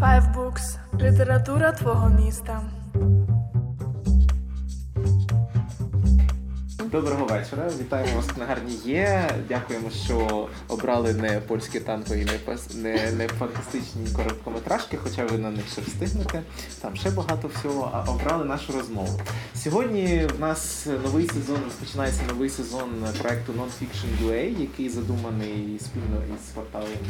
Five Books – література твого міста. Доброго вечора. Вітаємо вас на гарні є. Дякуємо, що обрали не польське танко і не не, не фантастичні короткометражки, хоча ви на них ще встигнете. Там ще багато всього. А обрали нашу розмову. Сьогодні в нас новий сезон розпочинається новий сезон проекту Non-Fiction UA, який задуманий спільно із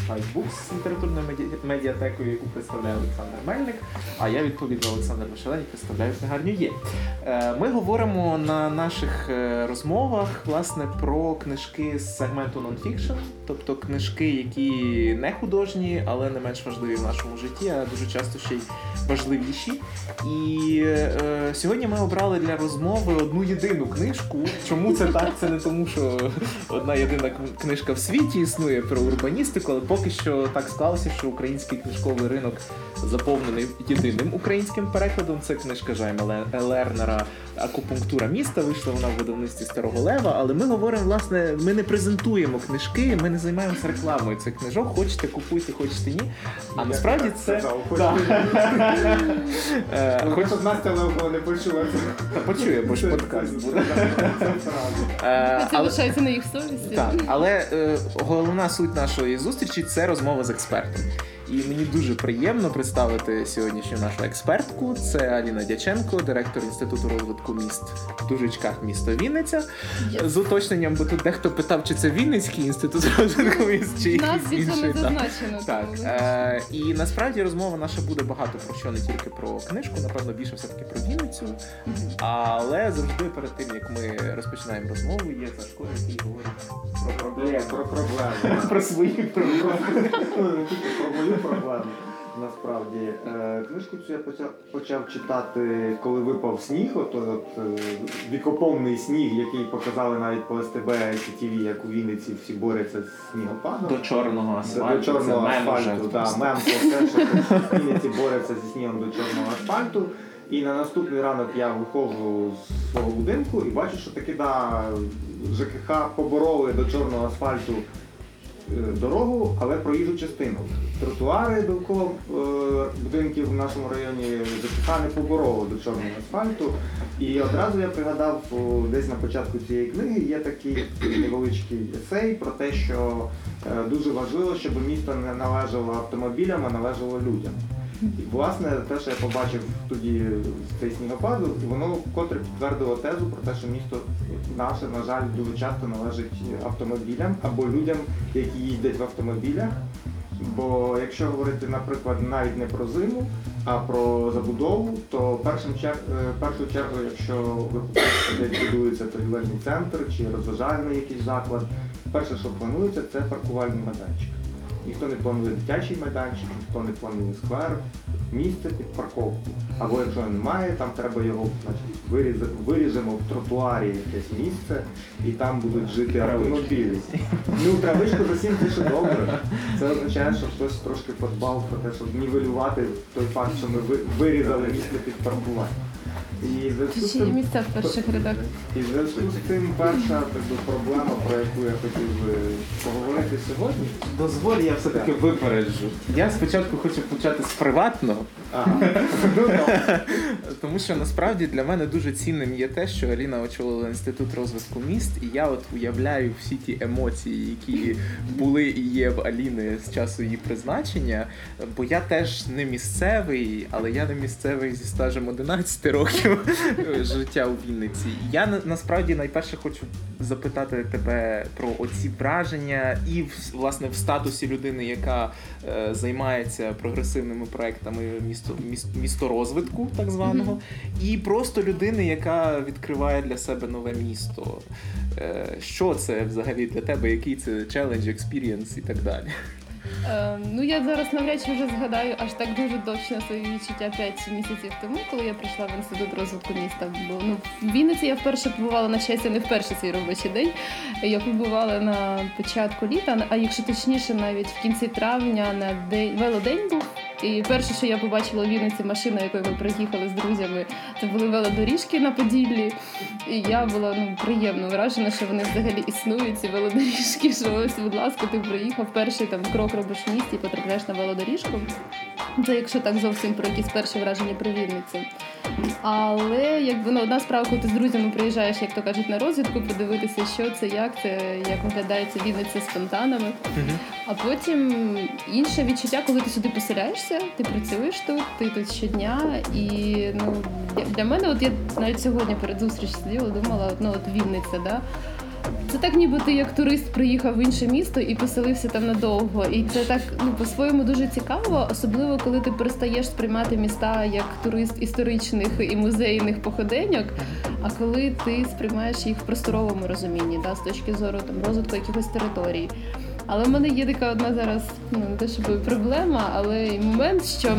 Five Books з літературною медіатекою, яку представляє Олександр Мельник. А я відповідно Олександр Мишелень представляю книгарню є. Е, ми говоримо на наших е, розмовах власне про книжки з сегменту нонфікшн, тобто книжки, які не художні, але не менш важливі в нашому житті, а дуже часто ще й важливіші. І е, сьогодні ми обрали для розмови одну єдину книжку. Чому це так? Це не тому, що одна єдина книжка в світі існує про урбаністику, але поки що так склалося, що український книжковий ринок заповнений єдиним українським перекладом. Це книжка Жайма Лернера Акупунктура міста. Вийшла вона в видавництві Старого Лева. Але ми говоримо, власне, ми не презентуємо книжки, ми не займаємося рекламою цих книжок. Хочете купуйте, хочете ні. А насправді це. Е, Хоч Настя Левко не почула. Та почує, бо ж подкаст буде. Е, це лишається на їх совісті. Так, але е, головна суть нашої зустрічі це розмова з експертом. І мені дуже приємно представити сьогоднішню нашу експертку. Це Аліна Дяченко, директор інституту розвитку міст в Дужичках, місто Вінниця. Yes. З уточненням, бо тут дехто питав, чи це Вінницький інститут розвитку міст, чи Нас інший. не зазначено. Так. Е- І насправді розмова наша буде багато про що не тільки про книжку, напевно, більше все таки про Вінницю. Але завжди перед тим як ми розпочинаємо розмову, є Сашко, який говорить про проблеми. Про проблеми. Про свої проблеми. Про. Насправді е, книжку цю я почав почав читати, коли випав сніг. От, от е, вікоповний сніг, який показали навіть по СТБ ТВ, як у Вінниці всі борються з снігопадом. До чорного асфальту. До чорного асфальту, да, мем про те, що в Вінниці борються зі снігом до чорного асфальту. І на наступний ранок я виходжу з свого будинку і бачу, що таки да, ЖКХ побороли до чорного асфальту дорогу, але проїжджу частину. Тротуари довкола е, будинків в нашому районі ЖКХ по дорогу до чорного асфальту. І одразу я пригадав десь на початку цієї книги є такий невеличкий есей про те, що е, дуже важливо, щоб місто не належало автомобілям, а належало людям. І власне те, що я побачив тоді цей снігопаду, воно вкотре підтвердило тезу про те, що місто наше, на жаль, дуже часто належить автомобілям або людям, які їздять в автомобілях. Бо якщо говорити, наприклад, навіть не про зиму, а про забудову, то першим чер... Е, першу чергу, якщо десь будується торгівельний центр чи розважальний якийсь заклад, перше, що планується, це паркувальний майданчик. Ніхто не планує дитячий майданчик, ніхто не планує сквер, місце під парковку. Або якщо немає, там треба його значить, виріжемо в тротуарі якесь місце і там будуть жити автомобілі. Ну, травичку за сім це добре. Це означає, що хтось трошки подбав про те, щоб нівелювати той факт, що ми вирізали місце під паркування. І зв'язку місця в перших рядах. І зв'язку з тим перша так би, проблема, про яку я хотів би поговорити сьогодні. Дозволь, я все-таки випереджу. Я спочатку хочу почати з приватного. Тому що насправді для мене дуже цінним є те, що Аліна очолила інститут розвитку міст, і я от уявляю всі ті емоції, які були і є в Аліни з часу її призначення. Бо я теж не місцевий, але я не місцевий зі стажем 11 років життя у Вінниці. Я насправді найперше хочу запитати тебе про оці враження і власне в статусі людини, яка е, займається прогресивними проектами місто, місто, місторозвитку, так званого, mm-hmm. і просто людини, яка відкриває для себе нове місто. Е, що це взагалі для тебе? Який це челендж, experience і так далі? Е, ну я зараз навряд чи вже згадаю аж так дуже точно свої відчуття 5 місяців тому, коли я прийшла в інститут розвитку міста. Бо ну в Вінниці я вперше побувала на щастя, не вперше свій робочий день. Я побувала на початку літа, а якщо точніше, навіть в кінці травня на день велодень був. І перше, що я побачила у Вінниці машина, якою ми приїхали з друзями, це були велодоріжки на Поділлі. І я була ну приємно вражена, що вони взагалі існують, ці велодоріжки. Що ось, будь ласка, ти приїхав перший там крок робиш в місті потрапляєш на велодоріжку. Це якщо так зовсім про якісь перші враження про Вінницю. Але якби ну, одна справа, коли ти з друзями приїжджаєш, як то кажуть, на розвідку, подивитися, що це, як це, як виглядається Вінниця з фонтанами. А потім інше відчуття, коли ти сюди поселяєшся, ти працюєш тут, ти тут щодня. І ну для- для мене, от я навіть сьогодні перед зустрічю сиділа, думала, ну от Вінниця, да. Це так, ніби ти як турист приїхав в інше місто і поселився там надовго. І це так ну по-своєму дуже цікаво, особливо коли ти перестаєш сприймати міста як турист історичних і музейних походеньок. А коли ти сприймаєш їх в просторовому розумінні, да, з точки зору там розвитку якихось територій. Але в мене є така одна зараз, ну не те, щоб проблема, але й момент, що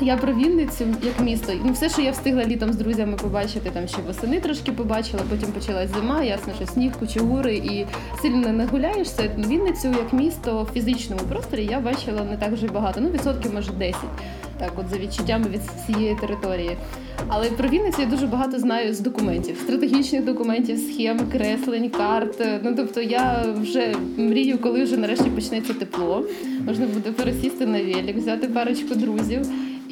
я про Вінницю як місто. Ну, все, що я встигла літом з друзями побачити, там ще восени трошки побачила, потім почалась зима, ясно, що сніг, кучугури і сильно не гуляєшся. Вінницю як місто в фізичному просторі я бачила не так вже багато. Ну, відсотків, може, 10. Так, от за відчуттями від всієї території. Але про Вінницю я дуже багато знаю з документів, стратегічних документів, схем, креслень, карт. Ну тобто я вже мрію, коли вже нарешті почнеться тепло. Можна буде пересісти на велик, взяти парочку друзів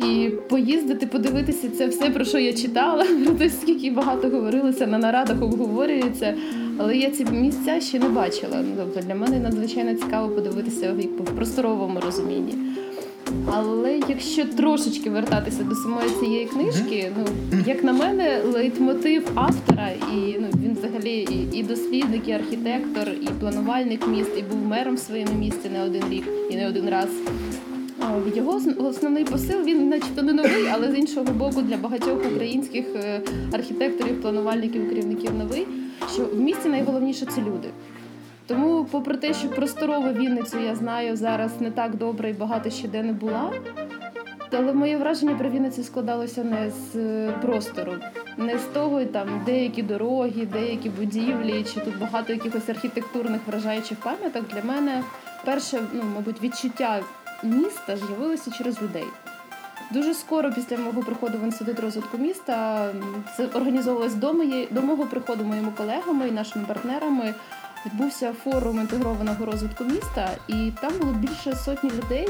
і поїздити, подивитися це все, про що я читала, про те, скільки багато говорилося на нарадах, обговорюється. Але я ці місця ще не бачила. Ну, тобто для мене надзвичайно цікаво подивитися в просторовому розумінні. Але якщо трошечки вертатися до самої цієї книжки, ну як на мене, лейтмотив автора, і ну він взагалі і, і дослідник, і архітектор, і планувальник міст, і був мером в своєму місті не один рік і не один раз. Його основний посил він, начебто, не новий, але з іншого боку, для багатьох українських е, архітекторів, планувальників, керівників новий, що в місті найголовніше це люди. Тому, попри те, що просторову Вінницю я знаю зараз не так добре і багато ще де не була. Але моє враження про Вінницю складалося не з е, простору, не з того, там деякі дороги, деякі будівлі, чи тут багато якихось архітектурних вражаючих пам'яток. Для мене перше, ну мабуть, відчуття міста з'явилося через людей. Дуже скоро після мого приходу в інститут розвитку міста це організовувалось до моєї до мого приходу моїми колегами і нашими партнерами. Відбувся форум інтегрованого розвитку міста, і там було більше сотні людей,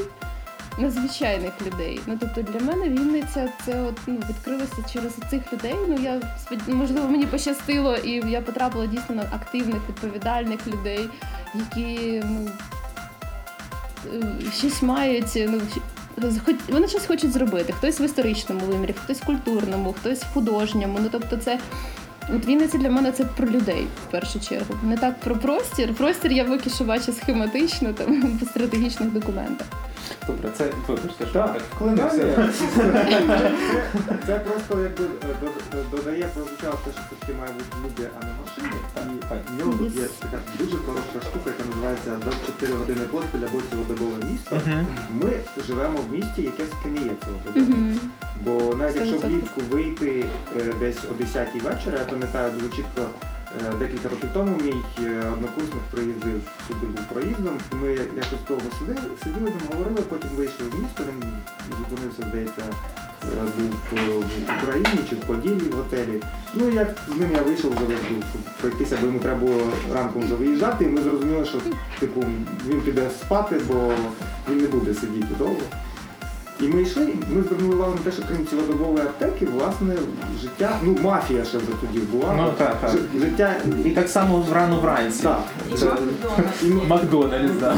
незвичайних людей. Ну тобто для мене Вінниця це от ну відкрилося через цих людей. Ну я можливо мені пощастило, і я потрапила дійсно на активних, відповідальних людей, які ну щось мають. Ну вони щось хочуть зробити. Хтось в історичному вимірі, хтось в культурному, хтось в художньому. Ну тобто, це От Вінниця для мене це про людей в першу чергу. Не так про простір. Простір я поки що бачу схематично там по стратегічних документах. Добре, це вибачте, що Так, так вклинився. Це, це просто якби е, додає, прозвучало те, що все-таки має бути люди, а не машини. І в нього тут є така дуже хороша штука, яка називається 24 години поспіль або цілодобове місто. Ми живемо в місті, яке скам'яє цілодобово. Бо навіть якщо влітку вийти е, десь о 10-й вечора, я пам'ятаю дуже чітко декілька років тому мій е, однокурсник приїздив сюди був проїздом. Ми якось довго сиділи, сиділи там, говорили, потім вийшли в місто, він зупинився, здається, е, був е, в Україні чи в Поділлі в готелі. Ну і як з ним я вийшов ну, пройтися, бо йому треба було ранком вже виїжджати, і ми зрозуміли, що типу він піде спати, бо він не буде сидіти довго. І ми йшли, і ми звернули увагу на те, що крім цілодобової аптеки, власне, життя, ну мафія ще вже тоді була. Ну, так, так. Жи- Життя. І так само рано вранці. Так. Це І М- Макдональдс, так.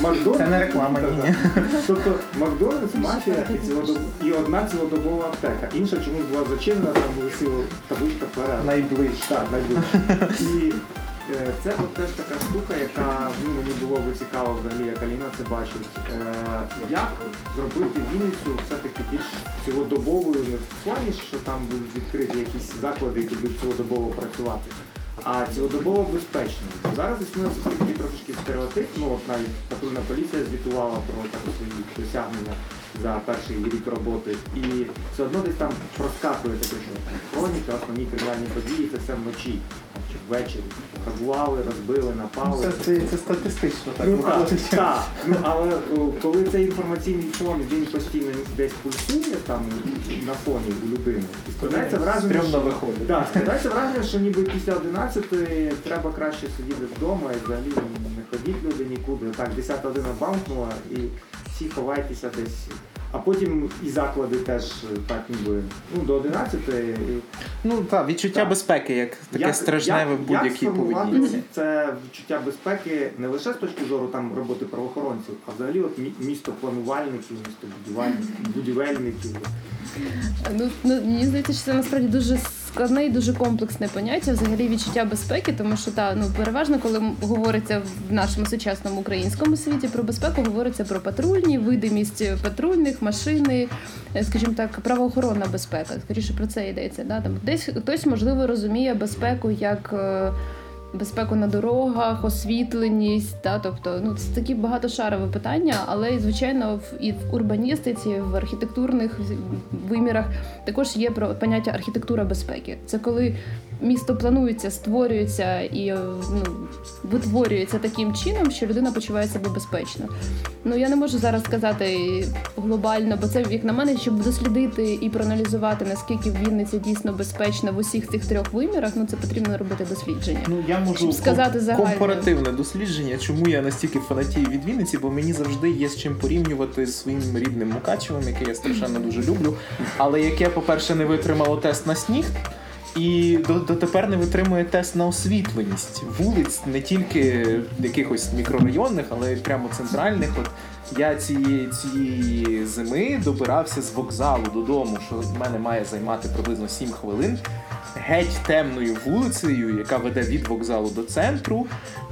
Макдональдс. Це не реклама, Так, ні. так. Тобто Макдональдс, мафія і, цілодоб... і одна цілодобова аптека. Інша чомусь була зачинена, там висіла табличка вперед. Найближче. Так, найближче. І це от теж така штука, яка ну, мені було би цікаво взагалі, як Аліна це бачить. Е, як зробити Вінницю все-таки більш цілодобовою, не в плані, що там будуть відкриті якісь заклади, які будуть цілодобово працювати. А цілодобово безпечно. Зараз існує все такий трошечки стереотип. Ну от навіть патрульна поліція звітувала про так, свої досягнення за перший рік роботи. І все одно десь там проскакує таке, що хроніка, основні кримінальні події, це все вночі чи ввечері. Грабували, розбили, напали. Це, це, це статистично так Ну так, так. Ну, але коли цей інформаційний фон він постійно десь пульсує там на фоні у людини, і складається враження, що, виходить. да, складається враження, що ніби після 11 треба краще сидіти вдома і взагалі не ходіть люди нікуди. Так, 10 година бамкнула і всі ховайтеся десь. А потім і заклади теж так ніби ну, до 11. Ну так, відчуття Так. безпеки, як таке Як- стражневе як- в будь-якій як поведінці. Це відчуття безпеки не лише з точки зору там роботи правоохоронців, а взагалі от місто планувальників, місто будівельників. Ну, ну мені здається, що це насправді дуже складне і дуже комплексне поняття, взагалі відчуття безпеки, тому що та ну переважно, коли говориться в нашому сучасному українському світі про безпеку, говориться про патрульні, видимість патрульних, машини, е, скажімо так, правоохоронна безпека. Скоріше про це йдеться. Да? Там десь хтось можливо розуміє безпеку як. Безпеку на дорогах, освітленість, та тобто ну це такі багатошарове питання, але і, звичайно в і в урбаністиці, в архітектурних вимірах також є про поняття архітектура безпеки. Це коли місто планується, створюється і е, ну, витворюється таким чином, що людина почуває себе безпечно. Ну я не можу зараз сказати глобально, бо це як на мене, щоб дослідити і проаналізувати наскільки в Вінниці дійсно безпечно в усіх цих трьох вимірах. Ну це потрібно робити дослідження. Ну я можу Щоб сказати загально. компаративне дослідження, чому я настільки фанатію від Вінниці, бо мені завжди є з чим порівнювати з своїм рідним Мукачевим, яке я страшенно дуже люблю. Але яке, по-перше, не витримало тест на сніг. І дотепер не витримує тест на освітленість вулиць, не тільки якихось мікрорайонних, але й прямо центральних. От я цієї цієї зими добирався з вокзалу додому, що в мене має займати приблизно 7 хвилин. Геть темною вулицею, яка веде від вокзалу до центру,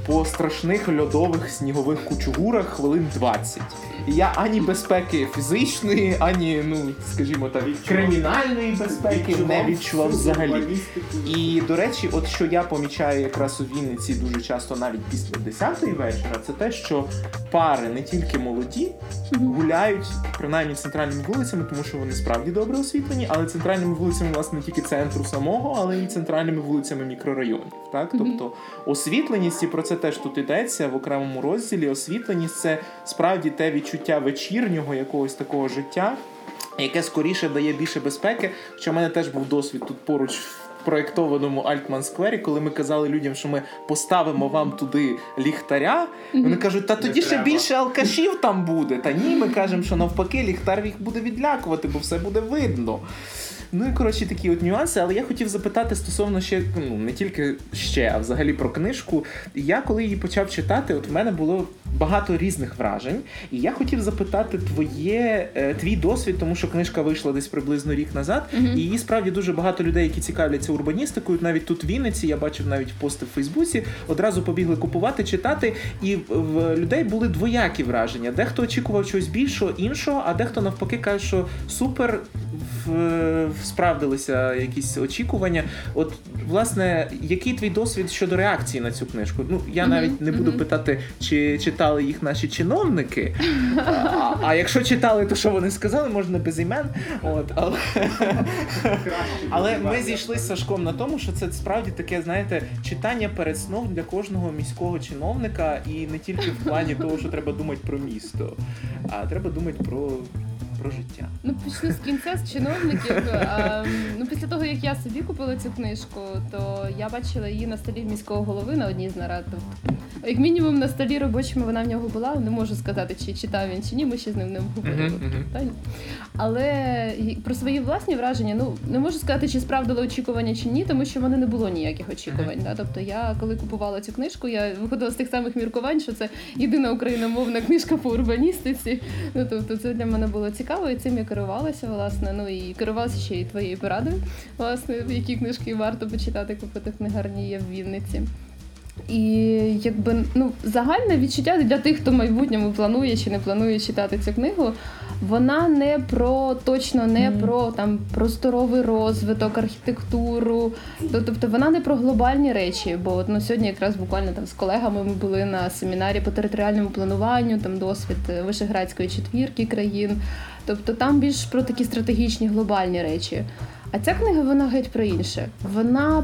по страшних льодових снігових кучугурах хвилин 20. І я ані безпеки фізичної, ані, ну скажімо так, кримінальної безпеки не відчував взагалі. І до речі, от що я помічаю якраз у Вінниці дуже часто, навіть після 10-ї вечора, це те, що пари не тільки молоді гуляють принаймні центральними вулицями, тому що вони справді добре освітлені, але центральними вулицями, власне, не тільки центру самого, але й центральними вулицями мікрорайонів. Так, тобто освітленість, і про це теж тут йдеться в окремому розділі. Освітленість це справді те відчуття вечірнього якогось такого життя, яке скоріше дає більше безпеки. Хоча в мене теж був досвід тут поруч в проєктованому Альтман Сквері, коли ми казали людям, що ми поставимо вам туди ліхтаря. Вони кажуть, та тоді ще більше алкашів там буде. Та ні, ми кажемо, що навпаки, ліхтар їх буде відлякувати, бо все буде видно. Ну і коротше такі от нюанси, але я хотів запитати стосовно ще ну не тільки ще, а взагалі про книжку. Я коли її почав читати, от в мене було багато різних вражень, і я хотів запитати твоє е, твій досвід, тому що книжка вийшла десь приблизно рік назад, Мгм. і її справді дуже багато людей, які цікавляться урбаністикою. Навіть тут в Вінниці я бачив навіть пости в Фейсбуці, одразу побігли купувати, читати, і в- в людей були двоякі враження. Дехто очікував чогось більшого іншого, а дехто навпаки каже, що супер в- справдилися якісь очікування. От, власне, який твій досвід щодо реакції на цю книжку? Ну, я навіть не буду питати, чи читали їх наші чиновники. А, а якщо читали, то що вони сказали, можна без імен. От, але, але ми зійшли з Сашком на тому, що це справді таке, знаєте, читання перед сном для кожного міського чиновника, і не тільки в плані того, що треба думати про місто, а треба думати про, про життя. Ну, почну з кінця з чиновників. Ну, після того, як я собі купила цю книжку, то я бачила її на столі міського голови на одній з нарад. Як мінімум на столі робочому вона в нього була. Не можу сказати, чи читав він чи ні. Ми ще з ним не обговорювали Мгм, мгм. питання. Але про свої власні враження, ну не можу сказати, чи справдили очікування чи ні, тому що в мене не було ніяких очікувань. Да? Тобто, я коли купувала цю книжку, я виходила з тих самих міркувань, що це єдина україномовна книжка по урбаністиці. Ну тобто, це для мене було цікаво, і цим я керувалася, власне. Ну і керувалася ще і твоєю порадою, власне, які книжки варто почитати, купити книгарні є в Вінниці. І якби ну загальне відчуття для тих, хто в майбутньому планує чи не планує читати цю книгу, вона не про точно не про там просторовий розвиток, архітектуру. То- Тобто вона не про глобальні речі. Бо от, ну, сьогодні якраз буквально там з колегами ми були на семінарі по територіальному плануванню, там досвід е, Вишеградської четвірки країн. Тобто там більш про такі стратегічні глобальні речі. А ця книга вона геть про інше. Вона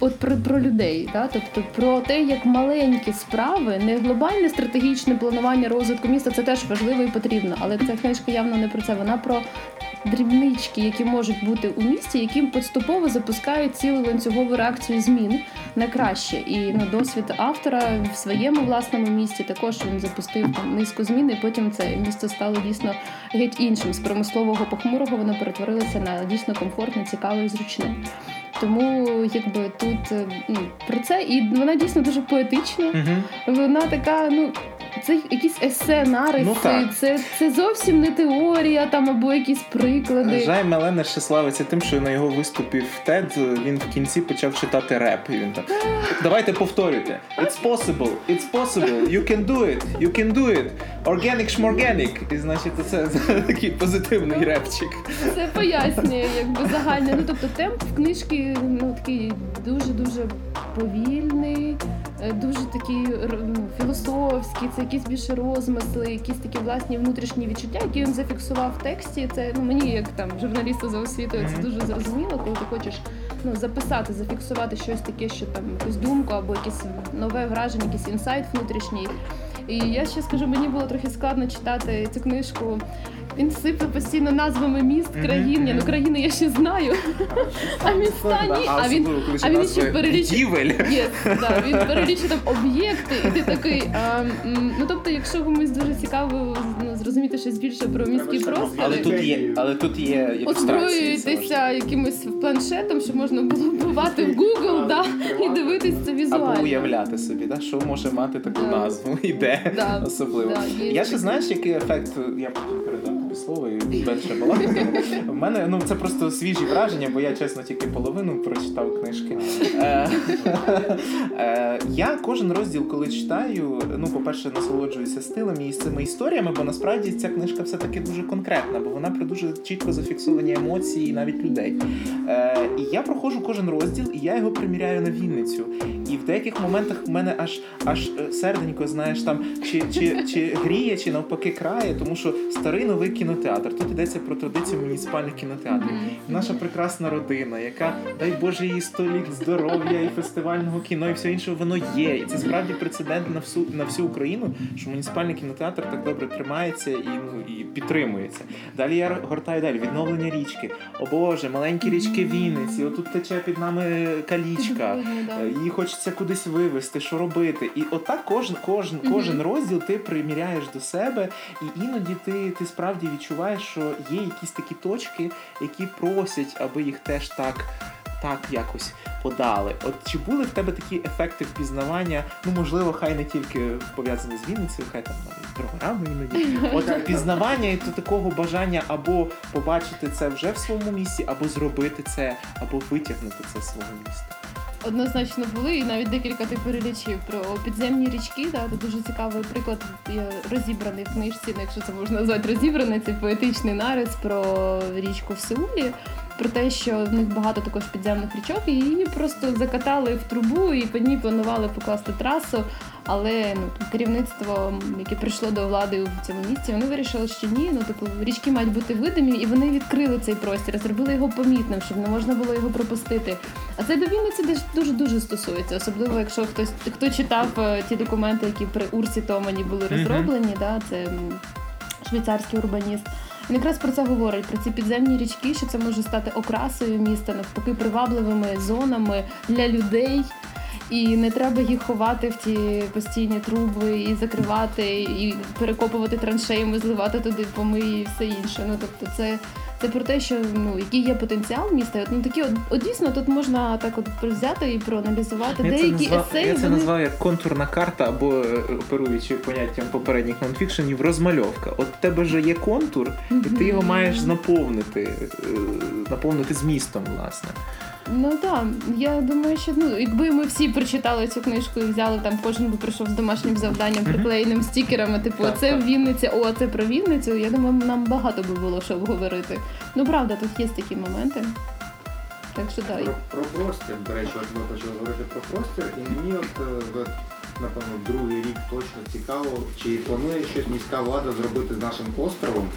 от про, про людей, да? тобто про те, як маленькі справи, не глобальне стратегічне планування розвитку міста, це теж важливо і потрібно. Але ця книжка явно не про це. Вона про дрібнички, які можуть бути у місті, які поступово запускають цілу ланцюгову реакцію змін на краще. І на досвід автора в своєму власному місті також він запустив там низку змін, і потім це місто стало дійсно геть іншим. З промислового похмурого воно перетворилося на дійсно комфортне, цікаве і зручне. Тому якби тут е, ну, про це, і вона дійсно дуже поетична. Угу. Вона така, ну. Це якісь есе, нариси, Ну, так. це, це зовсім не теорія там або якісь приклади. Жай Меленер ще славиться тим, що на його виступі в TED він в кінці почав читати реп. І він так. Давайте повторюйте. It's possible, it's possible, you can do it, you can do it. Organic шморганик. І значить, це, це такий позитивний репчик. Це пояснює, якби загальне. Ну тобто темп в книжки ну такий дуже дуже повільний, е, дуже такий ну, філософський. Це якісь більше розмисли, якісь такі власні внутрішні відчуття, які він зафіксував в тексті. Це ну мені, як там журналісту за освітою, це дуже зрозуміло, коли ти хочеш ну записати, зафіксувати щось таке, що там якусь думку або якесь нове враження, якийсь інсайт внутрішній. І я ще скажу, мені було трохи складно читати цю книжку. Він сипе постійно назвами міст, країн. Ні, ну країни я ще знаю. А міста ні. А він ще а він ще «Дівель». Є, да, він перелічує там об'єкти, і ти такий. А, ну тобто, якщо комусь дуже цікаво ну, зрозуміти щось більше про міські простори, Але тут є, але тут є озброюєтеся якимось планшетом, щоб можна було вбивати в Google, да, і дивитись це Або візуально. уявляти собі, да, що може мати таку назву і де особливо. я ще знаєш, який ефект, я потім передам тобі слово і більше балакати. У мене ну це просто свіжі враження, бо я чесно тільки половину прочитав книжки. Е, е, Я кожен розділ, коли читаю, ну, по-перше, насолоджуюся стилем і цими історіями, бо насправді ця книжка все-таки дуже конкретна, бо вона про дуже чітко зафіксовані емоції навіть людей. Е, І я проходжу кожен розділ, і я його приміряю на Вінницю. І в деяких моментах в мене аж аж серденько, знаєш, там чи, чи, чи гріє, чи навпаки крає, тому що старий новий кінотеатр. Тут йдеться про традицію муніципальних кінотеатрів. Мгм. Наша прекрасна родина, яка дай Боже їй сто літ здоров'я і фестивального кіно, і все інше воно є. І це справді прецедент на всю на всю Україну, що муніципальний кінотеатр так добре тримається і ну і підтримується. Далі я гортаю далі відновлення річки. О Боже, маленькі річки Вінниці. Отут тече під нами калічка. Її хочеться кудись вивезти, що робити. І отак кожен, кожен, кожен розділ ти приміряєш до себе, і іноді ти, ти справді відчуваєш, що є якісь такі точки, які просять, аби їх теж так. Так якось подали. От чи були в тебе такі ефекти впізнавання? Ну можливо, хай не тільки пов'язані з Вінницею, хай там навіть програми іноді. От впізнавання і то такого бажання або побачити це вже в своєму місті, або зробити це, або витягнути це з свого міста. Однозначно були, і навіть декілька ти перелічив про підземні річки. Да, це дуже цікавий приклад є розібраний в книжці, ну, якщо це можна назвати розібраний, це поетичний нарис про річку в Сеулі. Про те, що в них багато також підземних річок, і її просто закатали в трубу і по ній планували покласти трасу. Але ну керівництво, яке прийшло до влади в цьому місці, вони вирішили, що ні. Ну типу річки мають бути видимі, і вони відкрили цей простір, зробили його помітним, щоб не можна було його пропустити. А це до Вінниці дуже дуже стосується, особливо якщо хтось хто читав е, ті документи, які при Урсі Томані були розроблені, да, це швейцарський урбаніст. Він якраз про це говорить, про ці підземні річки, що це може стати окрасою міста, навпаки, привабливими зонами для людей. І не треба їх ховати в ті постійні труби і закривати, і перекопувати траншеями, зливати туди помиї і все інше. Ну тобто, це, це про те, що ну який є потенціал міста. От, Ну такі от, от дійсно тут можна так от взяти і проаналізувати Я це, деякі назвав, есеї. я це вони... назвав як контурна карта або е, оперуючи поняттям попередніх нонфікшенів, розмальовка. От в тебе вже є контур, і ти його маєш наповнити, е, наповнити змістом, власне. Ну так, я думаю, що ну якби ми всі прочитали цю книжку і взяли там, кожен би прийшов з домашнім завданням, приклеєним стікерами, типу, Так, це так. в Вінниці, о, це про Вінницю. Я думаю, нам багато би було що обговорити. Ну правда, тут є такі моменти. Так що да. Про, про простір, до речі, от ми почали говорити про простір, і мені от, е, от напевно, другий рік точно цікаво, чи планує щось міська влада зробити з нашим островом.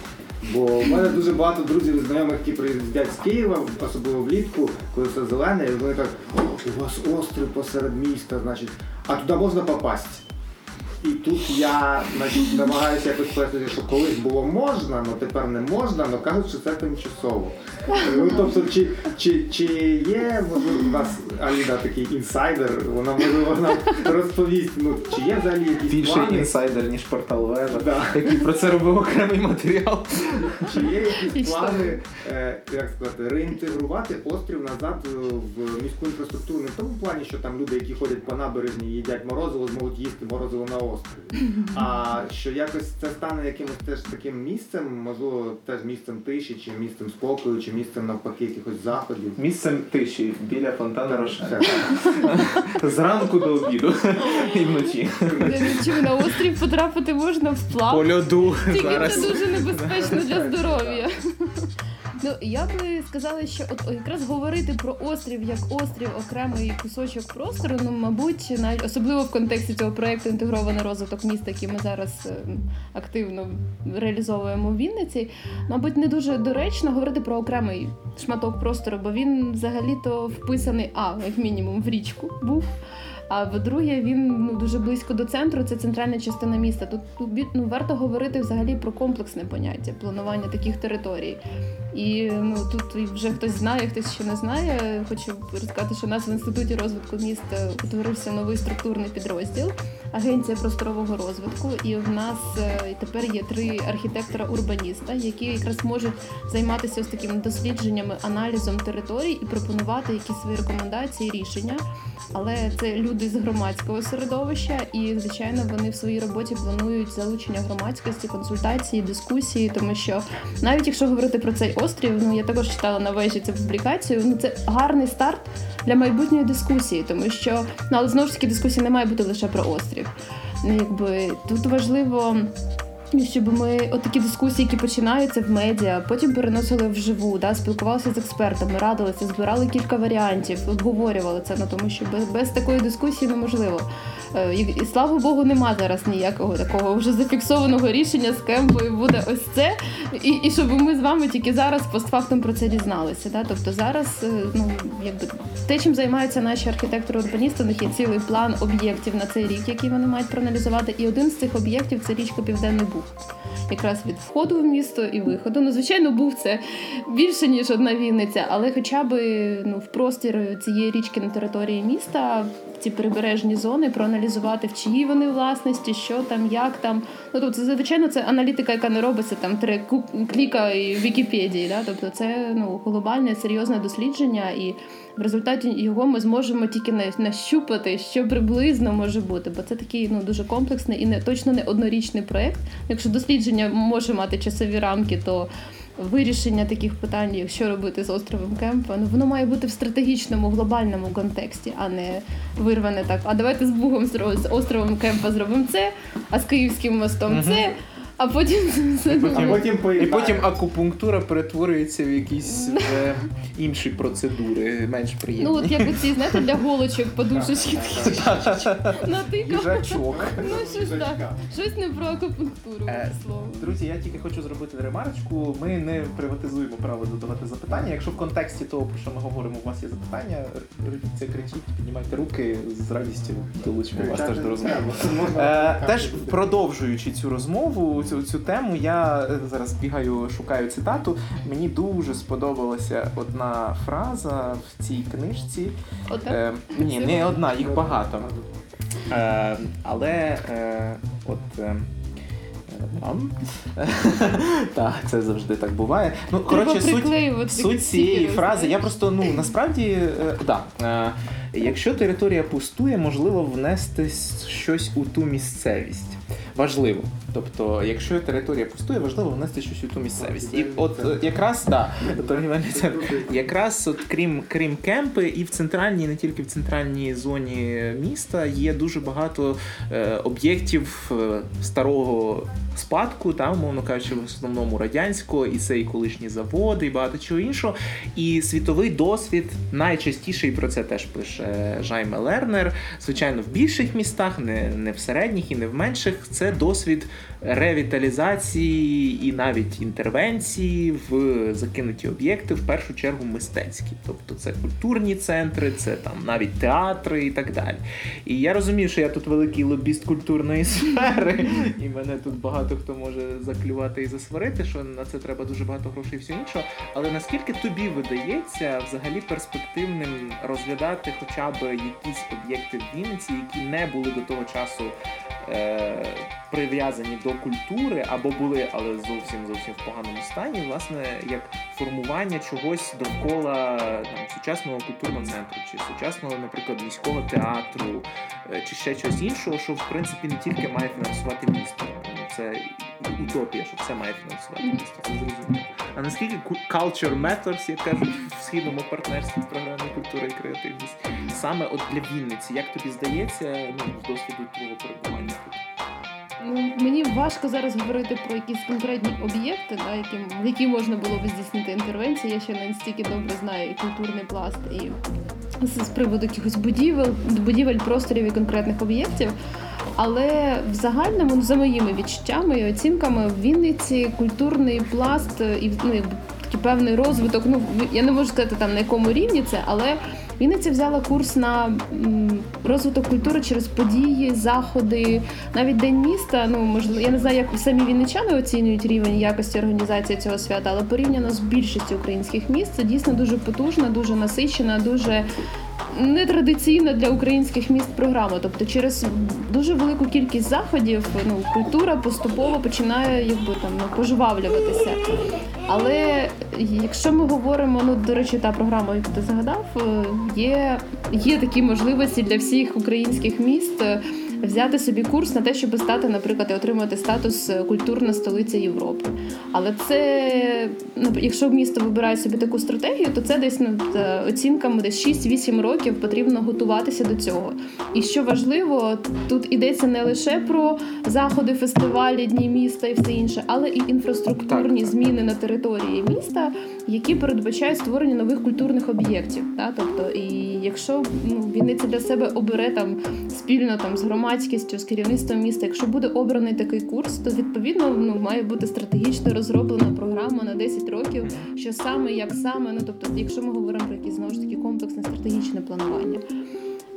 Бо в мене дуже багато друзів і знайомих, які приїздять з Києва, особливо влітку, коли все зелене, і вони так, «О, у вас острів посеред міста, значить, а туди можна попасти. І тут я значить, намагаюся якось пояснити, що колись було можна, але тепер не можна, але кажуть, що це тимчасово. Ну, тобто, чи, чи, чи є, можливо, у нас Аліна такий інсайдер, вона можливо нам розповість, ну, чи є взагалі якісь Більший плани, інсайдер, ніж портал Вежа, Да. який про це робив окремий матеріал. чи є якісь плани, е, як сказати, реінтегрувати острів назад в міську інфраструктуру не в тому плані, що там люди, які ходять по набережні, їдять морозиво, зможуть їсти морозиво на острові. А що якось це стане якимось теж таким місцем, можливо, теж місцем тиші, чи місцем спокою, чи місцем навпаки якихось заходів. Місцем тиші біля фонтану Рошен. Зранку до обіду і вночі. На острів потрапити можна вплав. По льоду Тільки це дуже небезпечно для здоров'я. Ну я би сказала, що от якраз говорити про острів як острів, окремий кусочок простору, ну мабуть, навіть особливо в контексті цього проекту інтегрований розвиток міста, який ми зараз е, активно реалізовуємо в Вінниці. Мабуть, не дуже доречно говорити про окремий шматок простору, бо він взагалі-то вписаний, а як мінімум в річку був. А по-друге, він ну дуже близько до центру. Це центральна частина міста. Тут, ну, варто говорити взагалі про комплексне поняття планування таких територій. І ну тут вже хтось знає, хтось ще не знає. Хочу розказати, що у нас в інституті розвитку міста утворився новий структурний підрозділ Агенція просторового розвитку. І в нас е, тепер є три архітектора-урбаніста, які якраз можуть займатися ось такими дослідженнями, аналізом територій і пропонувати якісь свої рекомендації, рішення. Але це люди з громадського середовища, і звичайно вони в своїй роботі планують залучення громадськості, консультації, дискусії, тому що навіть якщо говорити про цей острів, ну я також читала на вежі цю публікацію. Ну це гарний старт для майбутньої дискусії, тому що ну але знову ж таки дискусія не має бути лише про острів. Ну, якби тут важливо. Щоб ми от такі дискусії, які починаються в медіа, потім переносили вживу, да, спілкувалися з експертами, радилися, збирали кілька варіантів, обговорювали це, ну тому що без, без такої дискусії неможливо. Е, І, і слава Богу, нема зараз ніякого такого вже зафіксованого рішення з кемпою буде ось це. І, і щоб ми з вами тільки зараз постфактум про це дізналися. Да? Тобто зараз е, ну якби те, чим займаються наші архітектори-урбаністи, у них є цілий план об'єктів на цей рік, які вони мають проаналізувати. І один з цих об'єктів це річка Південний Буг. Якраз від входу в місто і виходу. Ну, звичайно, був це більше ніж одна Вінниця, але хоча б ну, в простір цієї річки на території міста, ці прибережні зони, проаналізувати, в чиїй вони власності, що там, як там. Ну тобто, звичайно, це аналітика, яка не робиться там три кліка і Вікіпедії. Да? Тобто, це ну глобальне серйозне дослідження, і в результаті його ми зможемо тільки на- нащупати, що приблизно може бути, бо це такий ну дуже комплексний і не точно не однорічний проект. Якщо дослідження може мати часові рамки, то вирішення таких питань, що робити з островом Кемпа, ну воно має бути в стратегічному глобальному контексті, а не вирване так. А давайте з Бугом з островом Кемпа зробимо це, а з Київським мостом це. А потім це А Потім- потім І потім акупунктура перетворюється в якісь е, інші процедури, менш ну от як оці, знаєте, для голочок подушечки такі натикав. Їжачок. Ну що ж так, щось не про акупунктуру, Е, слово. Друзі, я тільки хочу зробити ремарочку. Ми не приватизуємо право задавати запитання. Якщо в контексті того, про що ми говоримо, у вас є запитання, рвіться, кричіть, піднімайте руки з радістю долучимо вас теж до розмови. Е, теж продовжуючи цю розмову, цю, цю тему, я е, зараз бігаю, шукаю цитату. Мені дуже сподобалася одна фраза в цій книжці. Отак? Е, ні, не одна, їх багато. Е, але е, от. Е. Так, це завжди так буває. Ну, коротше, суть, суть цієї фрази, я просто ну насправді е, да. Е, якщо територія пустує, можливо внести щось у ту місцевість. Важливо. Тобто, якщо територія пустує, важливо внести щось у ту місцевість. І от е, якраз да, торгівельний центр. Якраз от крім крім кемпи, і в центральній, не тільки в центральній зоні міста є дуже багато е, об'єктів е, старого спадку, та умовно кажучи, в основному радянського, і це і колишні заводи, і багато чого іншого. І світовий досвід найчастіше, і про це теж пише Жайме Лернер. Звичайно, в більших містах, не, не в середніх і не в менших. Це досвід ревіталізації і навіть інтервенції в закинуті об'єкти, в першу чергу мистецькі. Тобто це культурні центри, це там навіть театри і так далі. І я розумію, що я тут великий лобіст культурної сфери, і мене тут багато хто може заклювати і засварити, що на це треба дуже багато грошей і все іншого. Але наскільки тобі видається взагалі перспективним розглядати хоча б якісь об'єкти в Вінниці, які не були до того часу е, прив'язані до культури, або були, але зовсім зовсім в поганому стані, власне, як формування чогось довкола там, сучасного культурного центру, чи сучасного, наприклад, міського театру, е, чи ще чогось іншого, що в принципі не тільки має фінансувати місто. Це утопія, що все має фінансувати. Це зрозуміло. А наскільки culture matters, як кажуть в східному партнерстві в програмі культура і креативність, саме от для Вінниці, як тобі здається, ну з досвіду твого перебування тут? Ну, мені важко зараз говорити про якісь конкретні об'єкти, да, які, які можна було б здійснити інтервенції. Я ще не настільки добре знаю і культурний пласт, і з, приводу якихось будівель, будівель, просторів і конкретних об'єктів. Але в загальному, ну, за моїми відчуттями і оцінками, в Вінниці культурний пласт е, і ну, такий певний розвиток. Ну я не можу сказати там на якому рівні це, але Вінниця взяла курс на розвиток культури через події, заходи, навіть день міста. Ну можливо, я не знаю, як самі вінничани оцінюють рівень якості організації цього свята, але порівняно з більшістю українських міст, це дійсно дуже потужна, дуже насичена, дуже нетрадиційна для українських міст програма. Тобто, через дуже велику кількість заходів ну, культура поступово починає якби там ну. Але якщо ми говоримо, ну до речі, та програма, яку ти згадав, е, є, є такі можливості для всіх українських міст. Е, Взяти собі курс на те, щоб стати, наприклад, і отримати статус е, культурна столиця Європи. Але це, якщо місто вибирає собі таку стратегію, то це десь ну, за оцінками десь 6-8 років потрібно готуватися до цього. І що важливо, тут йдеться не лише про заходи, фестивалі, дні міста і все інше, але і інфраструктурні зміни на території міста, які передбачають створення нових культурних об'єктів. Та? Тобто, і якщо ну, Вінниця для себе обере там спільно там з громадськістю, з керівництвом міста, якщо буде обраний такий курс, то відповідно ну, має бути стратегічно розроблена програма на 10 років, що саме, як саме, ну тобто, якщо ми говоримо про якісь знову ж таки комплексне стратегічне планування.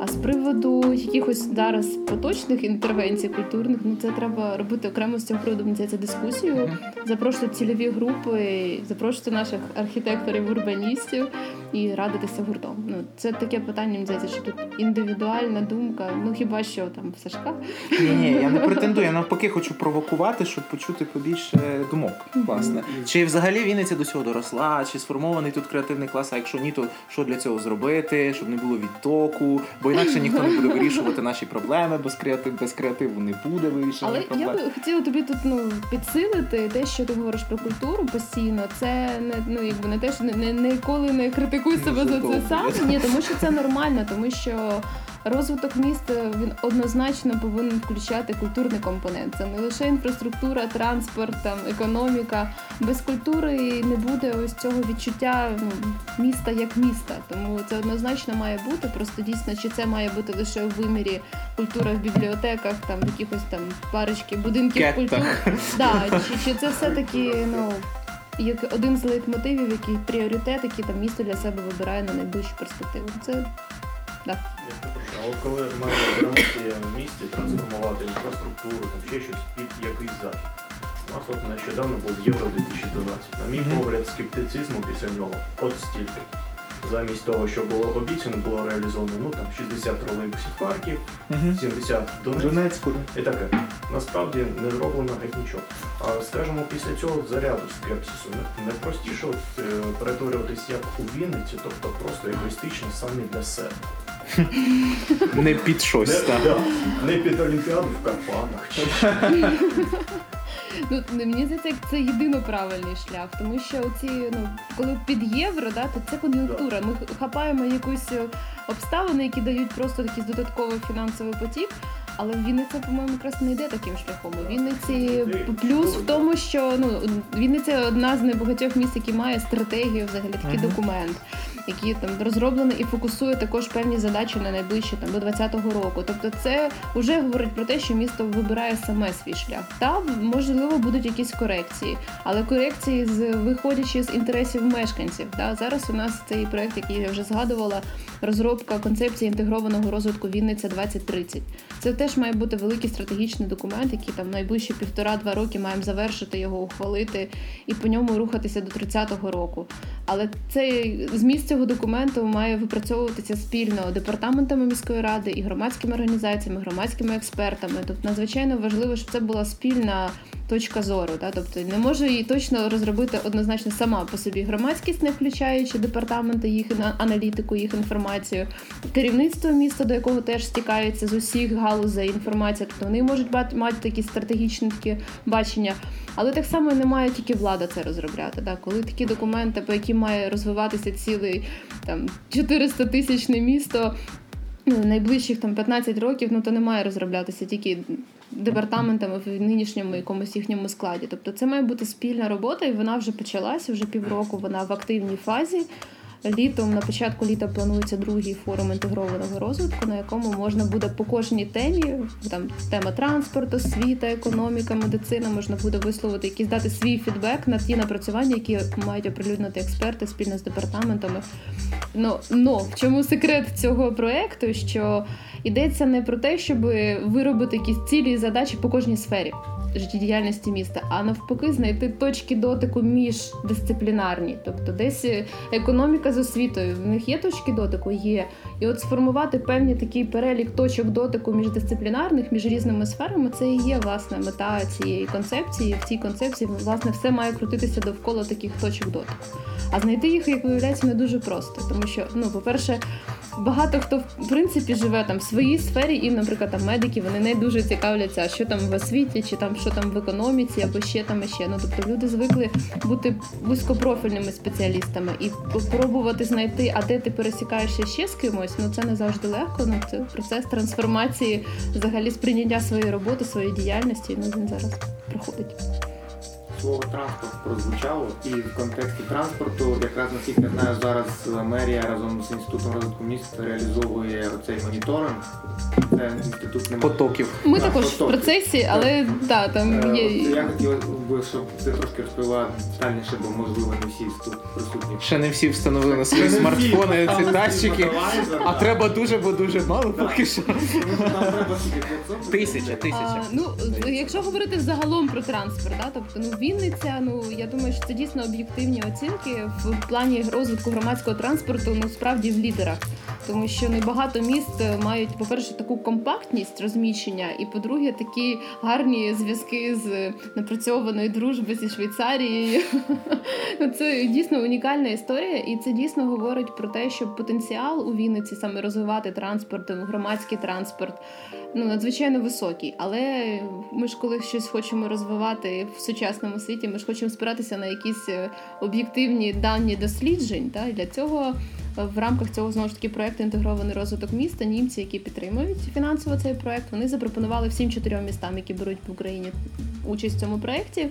А з приводу якихось зараз поточних інтервенцій культурних, ну це треба робити окремо з цього приводу мені здається, дискусію. Запрошувати цільові групи, запрошувати наших архітекторів, урбаністів і радитися гуртом. Ну це таке питання, мені здається, що тут індивідуальна думка. Ну хіба що там в Сашка? Ні, ні, я не претендую. Я навпаки хочу провокувати, щоб почути побільше думок. Власне, чи взагалі Вінниця до цього доросла, чи сформований тут креативний клас? А якщо ні, то що для цього зробити, щоб не було відтоку, бо інакше ніхто не буде вирішувати наші проблеми, без креатив, без креативу не буде вирішення Але я би хотіла тобі тут ну підсилити те, що ти говориш про культуру постійно. Це не ну якби не те, що не, не ніколи не критикуй себе за це сам. Ні, тому що це нормально, тому що. Розвиток міста він однозначно повинен включати культурний компонент. Це не лише інфраструктура, транспорт, там економіка. Без культури не буде ось цього відчуття ну, міста як міста. Тому це однозначно має бути. Просто дійсно, чи це має бути лише у вимірі культура в бібліотеках, там в якихось там парочки будинків Кеттах. культури. Да, чи, чи це все-таки ну, як один з лейтмотивів, який пріоритет, який там місто для себе вибирає на найближчу перспективу. Це да. А от коли має громадські в місті трансформувати інфраструктуру, там ще щось під якийсь захід. У нас от нещодавно був Євро 2012. На мій погляд, скептицизму після нього от стільки. Замість того, що було обіцяно, було реалізовано ну там 60 тролейбусів парків, Мгм. 70 Донецьк. Донецьку. І таке. Насправді не зроблено геть нічого. А скажімо, після цього заряду скепсису не, не простіше от, е, перетворюватись як у Вінниці, тобто просто егоїстично самі для себе. Не під Не, щось, так. да, не під Олімпіаду в Карпатах. Ну, мені здається, це єдино правильний шлях, тому що оці, ну, коли під євро, да, то це кон'юнктура. Ми хапаємо якусь е, обставини, які дають просто якийсь додатковий фінансовий потік. Але Вінниця, по-моєму, якраз не йде таким шляхом. У Вінниці плюс в тому, що ну Вінниця одна з небагатьох міст, які має стратегію, взагалі такий документ. Який там розроблений і фокусує також певні задачі на найближчі там до 2020 року. Тобто, це вже говорить про те, що місто вибирає саме свій шлях. Та можливо будуть якісь корекції, але корекції з виходячи з інтересів мешканців. Та зараз у нас цей проект, який я вже згадувала, розробка концепції інтегрованого розвитку Вінниця 2030. Це теж має бути великий стратегічний документ, який там найближчі півтора-два роки маємо завершити його, ухвалити і по ньому рухатися до 30-го року. Але цей зміст цього документу має випрацьовуватися спільно департаментами міської ради і громадськими організаціями, громадськими експертами. Тобто надзвичайно важливо, щоб це була спільна точка зору. Да? Тобто не може її точно розробити однозначно сама по собі громадськість, не включаючи департаменти, їх аналітику, їх інформацію, керівництво міста, до якого теж стікається з усіх галузей інформація. Тобто вони можуть мати такі стратегічні такі бачення. Але так само не має тільки влада це розробляти. Да? Коли такі документи, по яким має розвиватися цілий там 400 тисячне місто. Ну, найближчих там 15 років, ну то не має розроблятися тільки департаментами в нинішньому якомусь їхньому складі. Тобто це має бути спільна робота, і вона вже почалася вже півроку. Вона в активній фазі. Літом на початку літа планується другий форум інтегрованого розвитку, на якому можна буде по кожній темі, там тема транспорту, освіта, економіка, медицина, можна буде висловити якийсь дати свій фідбек на ті напрацювання, які мають оприлюднити експерти спільно з департаментами. Ну, но в чому секрет цього проекту? Що йдеться не про те, щоб виробити якісь цілі задачі по кожній сфері життєдіяльності міста, а навпаки, знайти точки дотику міждисциплінарні. Тобто, десь економіка з освітою, в них є точки дотику, є. І от сформувати певний такий перелік точок дотику міждисциплінарних між різними сферами, це і є власне мета цієї концепції. В цій концепції власне все має крутитися довкола таких точок дотику. А знайти їх, як виявляється, не дуже просто, тому що, ну, по-перше, багато хто в принципі живе там в своїй сфері, і, наприклад, там медики вони не дуже цікавляться, що там в освіті, чи там що там в економіці, або ще там і ще. Ну тобто люди звикли бути вузькопрофільними спеціалістами і спробувати знайти, а де ти пересікаєшся ще з кимось. Ну це не завжди легко. Ну це процес трансформації, взагалі сприйняття своєї роботи, своєї діяльності. Ну він зараз проходить слово транспорт прозвучало, і в контексті транспорту, якраз наскільки я знаю, зараз мерія разом з інститутом розвитку міста реалізовує оцей моніторинг. Це інститут не потоків. Ми так, також потоків. в процесі, але да, там е, є. Я хотів би, щоб ти трошки розповіла детальніше, бо можливо не всі тут присутні. Ще не всі встановили на свої смартфони ці датчики, а треба дуже, бо дуже мало поки що. Тисяча, тисяча. Ну, якщо говорити загалом про транспорт, тобто ну він Вінниця, ну я думаю, що це дійсно об'єктивні оцінки в плані розвитку громадського транспорту. Ну справді в лідерах, тому що небагато міст мають, по-перше, таку компактність розміщення, і по-друге, такі гарні зв'язки з напрацьованої дружби зі Швейцарією. Ну, це дійсно унікальна історія, і це дійсно говорить про те, що потенціал у Вінниці саме розвивати транспорт, громадський транспорт ну надзвичайно високий. Але ми ж коли щось хочемо розвивати в сучасному світі, ми ж хочемо спиратися на якісь е, об'єктивні дані досліджень. Та? Для цього в рамках цього знову ж таки проекту інтегрований розвиток міста. Німці, які підтримують фінансово цей проект, вони запропонували всім чотирьом містам, які беруть в Україні участь в цьому проєкті,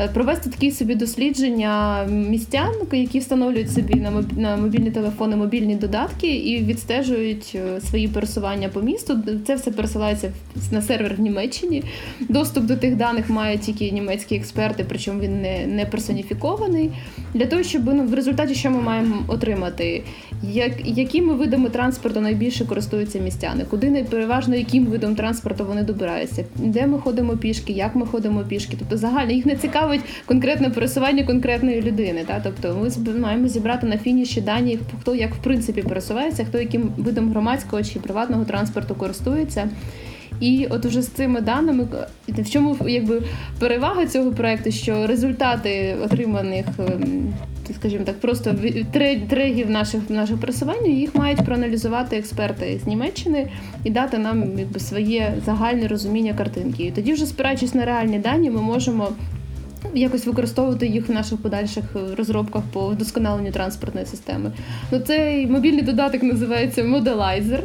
е, провести такі собі дослідження містян, які встановлюють собі на мобільні телефони мобільні додатки і відстежують свої пересування по місту. Це все пересилається на сервер в Німеччині. Доступ до тих даних мають тільки німецькі експерти, причому він не не персоніфікований. Для того, щоб ну, в результаті що ми маємо отримати, як, якими видами транспорту найбільше користуються містяни, куди переважно яким видом транспорту вони добираються, де ми ходимо пішки, як ми ходимо пішки. Тобто загально їх не цікавить конкретне пересування конкретної людини. Та? Тобто ми маємо зібрати на фініші дані, хто як в принципі пересувається, хто яким видом громадського чи приватного транспорту користується. І от уже з цими даними в чому якби перевага цього проекту, що результати отриманих, ем, скажімо так, просто трегів наших наших просування їх мають проаналізувати експерти з Німеччини і дати нам якби своє загальне розуміння картинки. І тоді, вже спираючись на реальні дані, ми можемо. Якось використовувати їх в наших подальших розробках по вдосконаленню транспортної системи. Ну, Цей мобільний додаток називається Modelizer.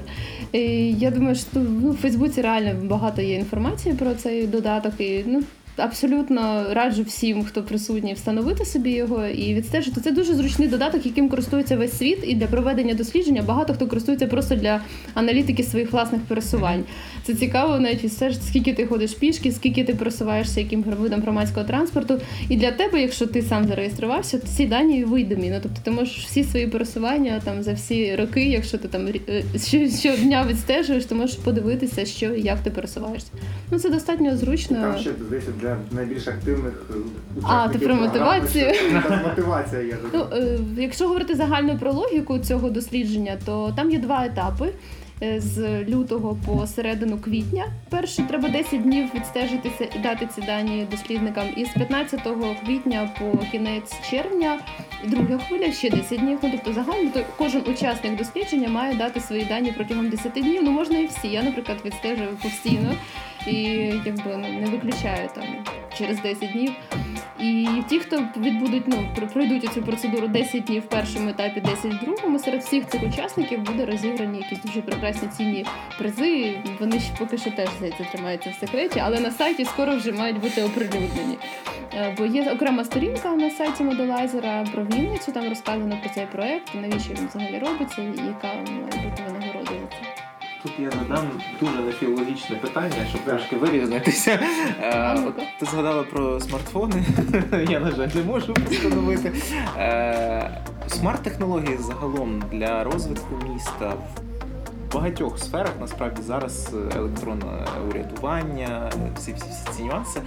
І Я думаю, що ну, в Фейсбуці реально багато є інформації про цей додаток. І ну, абсолютно раджу всім, хто присутній, встановити собі його і відстежити. Це дуже зручний додаток, яким користується весь світ, і для проведення дослідження багато хто користується просто для аналітики своїх власних пересувань. Це цікаво, навіть відстежити, скільки ти ходиш пішки, скільки ти пересуваєшся, яким видом громадського транспорту. І для тебе, якщо ти сам зареєструвався, то ці дані видимі. Ну тобто ти можеш всі свої пересування там за всі роки, якщо ти там е, що- щодня відстежуєш, ти можеш подивитися, що як ти пересуваєшся. Ну це достатньо зручно. Там ще здається для найбільш активних е, А, ти про мотивацію? мотивація є. Ну, е, якщо говорити загально про логіку цього дослідження, то там є два етапи. Е, З лютого по середину квітня. Перше треба 10 днів відстежитися і дати ці дані дослідникам. І з 15 квітня по кінець червня, і друга хвиля ще 10 днів. Ну тобто загально то кожен учасник дослідження має дати свої дані протягом 10 днів. Ну можна і всі. Я, наприклад, відстежую постійно і якби не виключаю там через 10 днів. І ті, хто відбудуть, ну пройдуть цю процедуру 10 днів в першому етапі, 10 в другому, серед всіх цих учасників буде розіграні якісь дуже прекрасні цінні призи. Вони ще поки що теж здається тримаються в секреті, але на сайті скоро вже мають бути оприлюднені. Е, Бо є окрема сторінка на сайті Модулайзера про Вінницю, там розказано про цей проект, навіщо він взагалі робиться, і яка має бути винагорода за це. Тут я задам дуже нефілогічне питання, щоб трошки вирізнитися. Е, А от ти згадала про смартфони. Я, на жаль, не можу встановити. Е, Смарт-технології загалом для розвитку міста в багатьох сферах насправді зараз е, електронне урядування, всі всі, ці нюанси.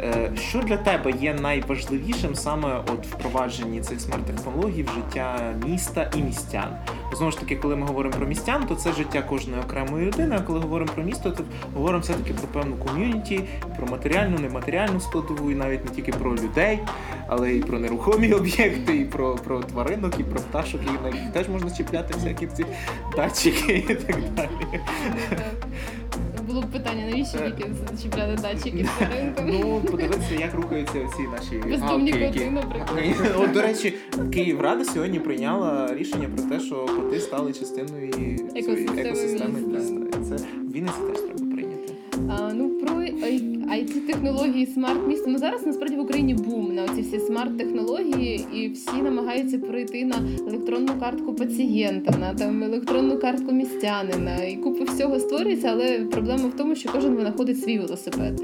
Е, Що для тебе є найважливішим саме от впровадженні цих смарт-технологій в життя міста і містян? Знову ж таки, коли ми говоримо про містян, то це життя кожної окремої людини. А коли говоримо про місто, то говоримо все-таки про певну ком'юніті, про матеріальну, нематеріальну складову, і навіть не тільки про людей, але й про нерухомі об'єкти, і про, про тваринок, і про пташок, і на яких теж можна чіпляти всякі ці датчики і так далі. Було б питання, навіщо тільки зачіпляти датчики з ринком? Ну, подивитися, як рухаються ці наші Бездомні коти, наприклад. От, до речі, Київрада сьогодні прийняла рішення про те, що коти стали частиною Екосистеми це в Вінниці теж треба прийняти. А, ну про it технології смарт місто. Ну зараз насправді в Україні бум на ці всі смарт технології, і всі намагаються перейти на електронну картку пацієнта, на там електронну картку містянина. І купа всього створюється, але проблема в тому, що кожен винаходить свій велосипед.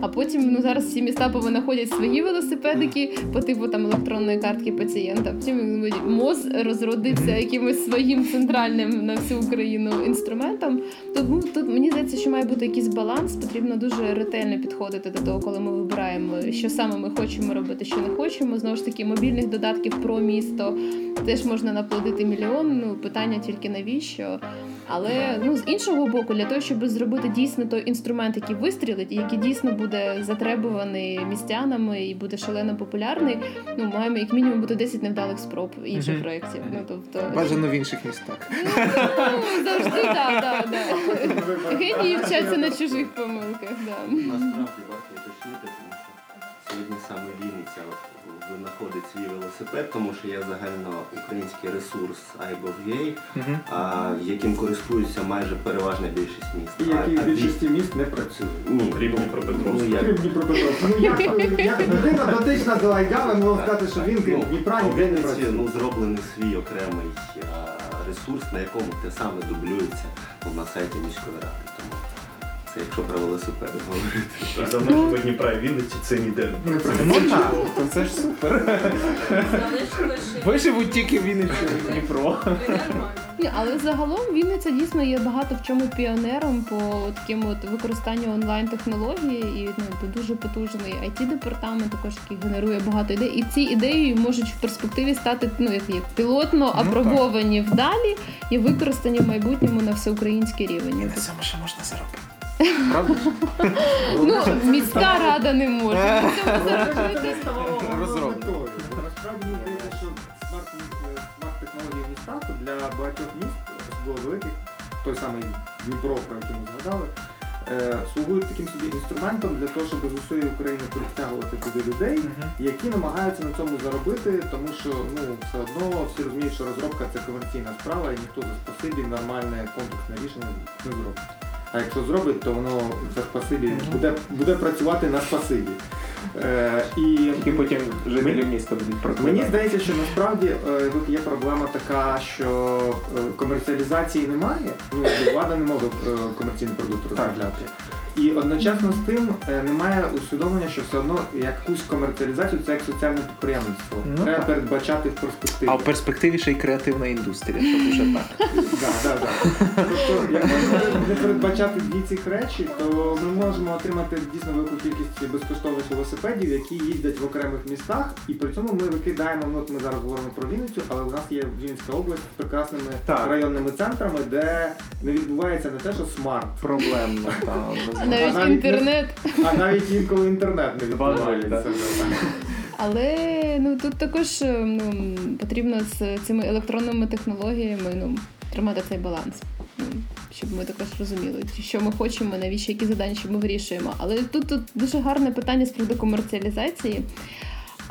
А потім ну зараз всі міста повинаходять свої велосипедики по типу там електронної картки пацієнта. Потім МОЗ розродиться якимось своїм центральним на всю Україну інструментом. Тому тут мені здається, що має бути якийсь баланс. Потрібно дуже ретельно підходити до того, коли ми вибираємо, що саме ми хочемо робити, що не хочемо. Знову ж таки, мобільних додатків про місто теж можна наплодити мільйон. Ну питання тільки навіщо. Але ну з іншого боку, для того, щоб зробити дійсно той інструмент, який вистрілить, і який дійсно буде затребуваний містянами і буде шалено популярний, ну маємо як мінімум бути 10 невдалих спроб інших Мгм. проєктів. Ну тобто Бажано в інших містах. Ну, завжди так, так, так. Генії вчаться на чужих помилках. Да. Насправді варто уточнити, тому що сьогодні саме Вінниця винаходить свій велосипед, тому що є загальноукраїнський ресурс iGov.ua, яким користуються майже переважна більшість міст. І А- які в більшості міст не працюють. Ні, Крім ну, Дніпропетровська. ну, як? Дніпропетровська. Ну як, як людина дотична до Айдава, можна сказати, що він крім Ну, Дніпра ніде не працює. ну, зроблений свій окремий ресурс, на якому те саме дублюється ну, на сайті міської ради. Тому це якщо про велосипеди говорити. І за межами Дніпра і Вінниці це ніде не працює. Ну так, то це ж супер. Виживуть тільки в Вінниці і Дніпро. Ні, але загалом Вінниця дійсно є багато в чому піонером по таким от використанню онлайн технології і ну дуже потужний it департамент, також який генерує багато ідей. І ці ідеї можуть в перспективі стати ну як, як пілотно Ну, апробовані вдалі і використані в майбутньому на всеукраїнський І рівень. на цьому ще можна заробити. Правда? Ну міська рада не може. Насправді що смарт, смарт-технології в містах для багатьох міст, особливо великих, той самий Дніпро, про який ми згадали, е, слугують таким собі інструментом для того, щоб з усієї України притягувати туди людей, які намагаються на цьому заробити, тому що ну все одно всі розуміють, що розробка це комерційна справа, і ніхто за спасибі нормальне комплексне рішення не зробить. А якщо зробить, то воно це спасибі буде, буде працювати на спасибі. Е, і і потім жителі міста будуть проклинати. Мені здається, що насправді е, тут є проблема така, що е, комерціалізації немає. Ну, влада не може е, комерційний продукт розробляти. І одночасно з тим е, немає усвідомлення, що все одно якусь комерціалізацію це як соціальне підприємництво. Ну, Треба так. передбачати в перспективі. А в перспективі ще й креативна індустрія, щоб уже так. Да, да, да. Тобто, якщо не передбачати дві цих речі, то ми можемо отримати дійсно велику кількість безкоштовних велосипедів, які їздять в окремих містах, і при цьому ми викидаємо. Ну от ми зараз говоримо про Вінницю, але у нас є Вінницька область з прекрасними Так. районними центрами, де не відбувається не те, що смарт, Проблемно. Та, А інтернет. навіть навіть інтернет. а навіть інколи інтернет не відбувається. Але ну тут також е, ну, потрібно з цими електронними технологіями ну, тримати цей баланс. Ну, Щоб ми також розуміли, що ми хочемо, навіщо які задачі ми вирішуємо. Але тут, тут дуже гарне питання з приводу комерціалізації.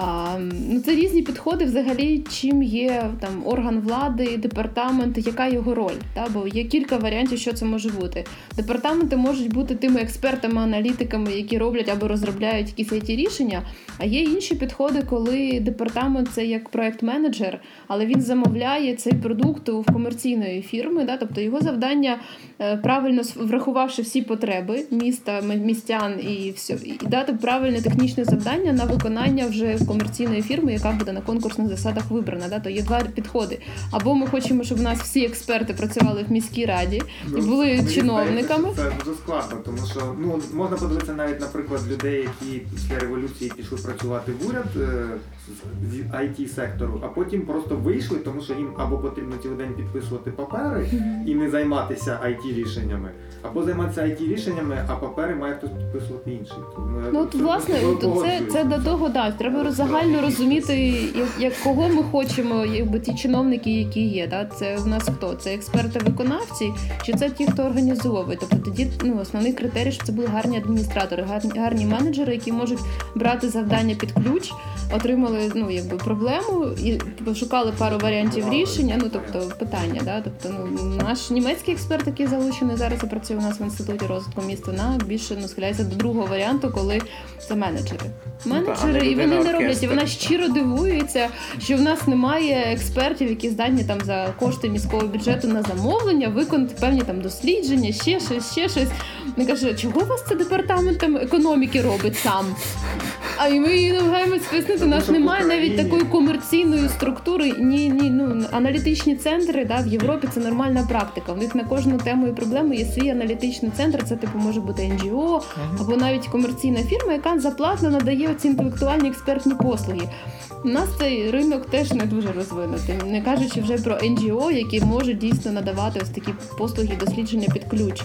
А, ну, це різні підходи взагалі, чим є там орган влади, департамент, яка його роль. Та? Бо є кілька варіантів, що це може бути. Департаменти можуть бути тими експертами, аналітиками, які роблять або розробляють якісь it рішення. А є інші підходи, коли департамент це як проект-менеджер, але він замовляє цей продукт у комерційної фірми. Да? Тобто його завдання е, правильно врахувавши всі потреби міста, містян і все, і дати правильне технічне завдання на виконання вже комерційної фірми, яка буде на конкурсних засадах вибрана. Да? То є два підходи. Або ми хочемо, щоб у нас всі експерти працювали в міській раді і були Мені чиновниками. Це дуже складно, тому що ну можна подивитися навіть, наприклад, людей, які після революції пішли працювати в уряд е, з- з it сектору, а потім просто вийшли, тому що їм або потрібно цілий день підписувати папери і не займатися it рішеннями, або займатися it рішеннями, а папери має хтось підписувати інший. Ну от власне, це, це до того, да, треба загально розуміти, як, як кого ми хочемо, якби ті чиновники, які є. Да? Це в нас хто? Це експерти-виконавці, чи це ті, хто організовує? Тобто тоді ну, основний критерій, щоб це були гарні адміністратори, гарні, гарні менеджери, які можуть брати завдання під ключ, отримали ну, якби, проблему і пошукали пару варіантів рішення. Ну тобто питання, да? тобто ну, наш німецький експерт, який залучений зараз і працює у нас в інституті розвитку міста, на більше ну, схиляється до другого варіанту, коли це менеджери. Менеджери, і вони не роблять, і вона щиро дивується, що в нас немає експертів, які здатні там за кошти міського бюджету на замовлення виконати певні там дослідження, ще щось, ще щось. Вона каже, чого у вас це департаментом економіки робить сам? А і ми її намагаємось пояснити, у нас немає навіть такої комерційної структури. Ні, ні, ну аналітичні центри да, в Європі це нормальна практика. У них на кожну тему і проблему є свій аналітичний центр. Це типу може бути НГО або навіть комерційна фірма, яка заплатно надає ці інтелектуальні експертні послуги. У нас цей ринок теж не дуже розвинутий, не кажучи вже про НГО, які можуть дійсно надавати ось такі послуги дослідження під ключ.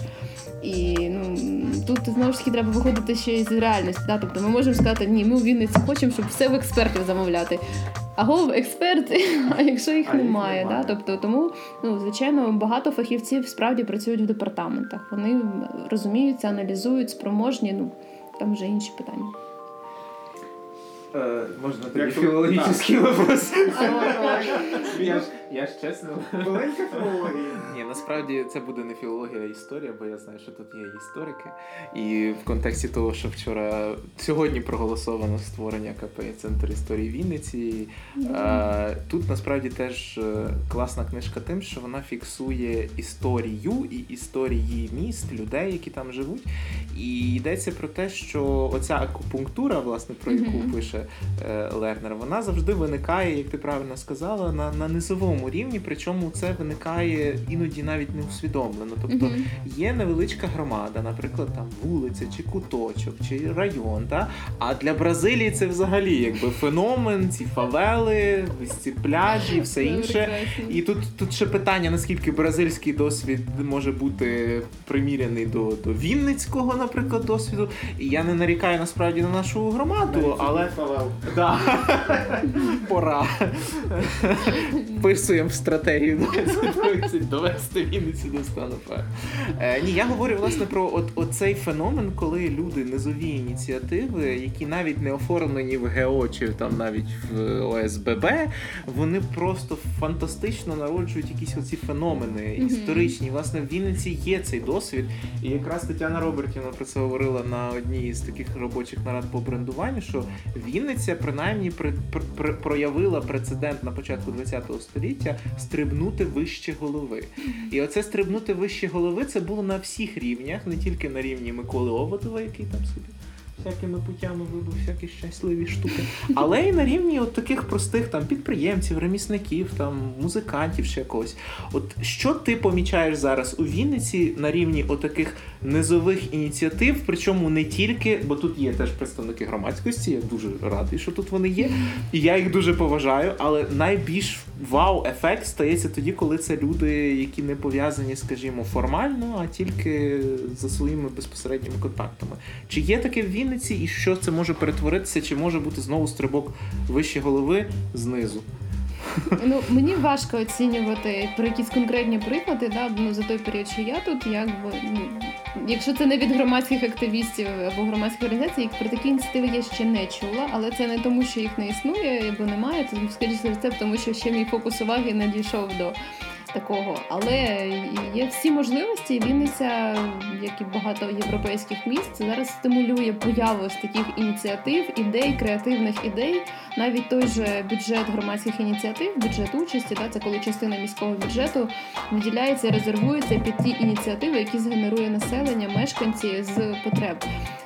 І ну тут знову ж таки треба виходити ще із реальності. Да? Тобто ми можемо сказати, ні, ми у Вінниці хочемо, щоб все в експертів замовляти. Аго, експерти, а якщо їх А їх немає, немає. Да? тобто тому ну звичайно багато фахівців справді працюють в департаментах. Вони розуміються, аналізують, спроможні. Ну там вже інші питання. Е, Можна тобі філологічний вопрос. Я ж чесно. Маленька філологія. Ні, насправді це буде не філологія, а історія, бо я знаю, що тут є історики. І в контексті того, що вчора сьогодні проголосовано створення КП Центр історії Вінниці. Е, тут насправді теж е, класна книжка тим, що вона фіксує історію і історії міст, людей, які там живуть. І йдеться про те, що оця акупунктура, власне, про яку пише е, Лернер, вона завжди виникає, як ти правильно сказала, на, на низовому рівні. Причому це виникає іноді навіть не усвідомлено. Тобто є невеличка громада, наприклад, там вулиця чи куточок, чи район. Та? А для Бразилії це взагалі якби феномен, ці фавели, ось ці пляжі, все інше. І тут, тут ще питання, наскільки бразильський досвід може бути приміряний до, до Вінницького, наприклад, досвіду. І я не нарікаю насправді на нашу громаду, але Фавел. пора. Пиш в стратегію 2030 довести Вінницю до стану ФЕ. Е, ні, я говорю власне про от, оцей феномен, коли люди низові ініціативи, які навіть не оформлені в ГО чи там навіть в ОСББ, вони просто фантастично народжують якісь оці феномени Мгм. історичні. Власне, в Вінниці є цей досвід. І якраз Тетяна Робертівна про це говорила на одній з таких робочих нарад по брендуванню, що Вінниця принаймні при, при, при- проявила прецедент на початку ХХ століття стрибнути вище голови. І оце стрибнути вище голови це було на всіх рівнях, не тільки на рівні Миколи Оводова, який там собі. Всякими путями вибув всякі щасливі штуки, але й на рівні от таких простих там підприємців, ремісників, там музикантів ще якогось. От що ти помічаєш зараз у Вінниці на рівні отаких низових ініціатив, причому не тільки, бо тут є теж представники громадськості, я дуже радий, що тут вони є, і я їх дуже поважаю, але найбільш вау-ефект стається тоді, коли це люди, які не пов'язані, скажімо, формально, а тільки за своїми безпосередніми контактами. Чи є таке в Вінниці, і що це може перетворитися, чи може бути знову стрибок вище голови знизу? Ну мені важко оцінювати про якісь конкретні приклади, да, ну за той період, що я тут, якби ну, якщо це не від громадських активістів або громадських організацій, як про такі ініціативи я ще не чула, але це не тому, що їх не існує або немає. Це скоріше за все, тому що ще мій фокус уваги не дійшов до. Такого, але є всі можливості. і Вінниця, як і багато європейських міст, зараз стимулює появу ось таких ініціатив, ідей, креативних ідей. Навіть той же бюджет громадських ініціатив, бюджет участі, да, це коли частина міського бюджету виділяється, резервується під ті ініціативи, які згенерує населення, мешканці з потреб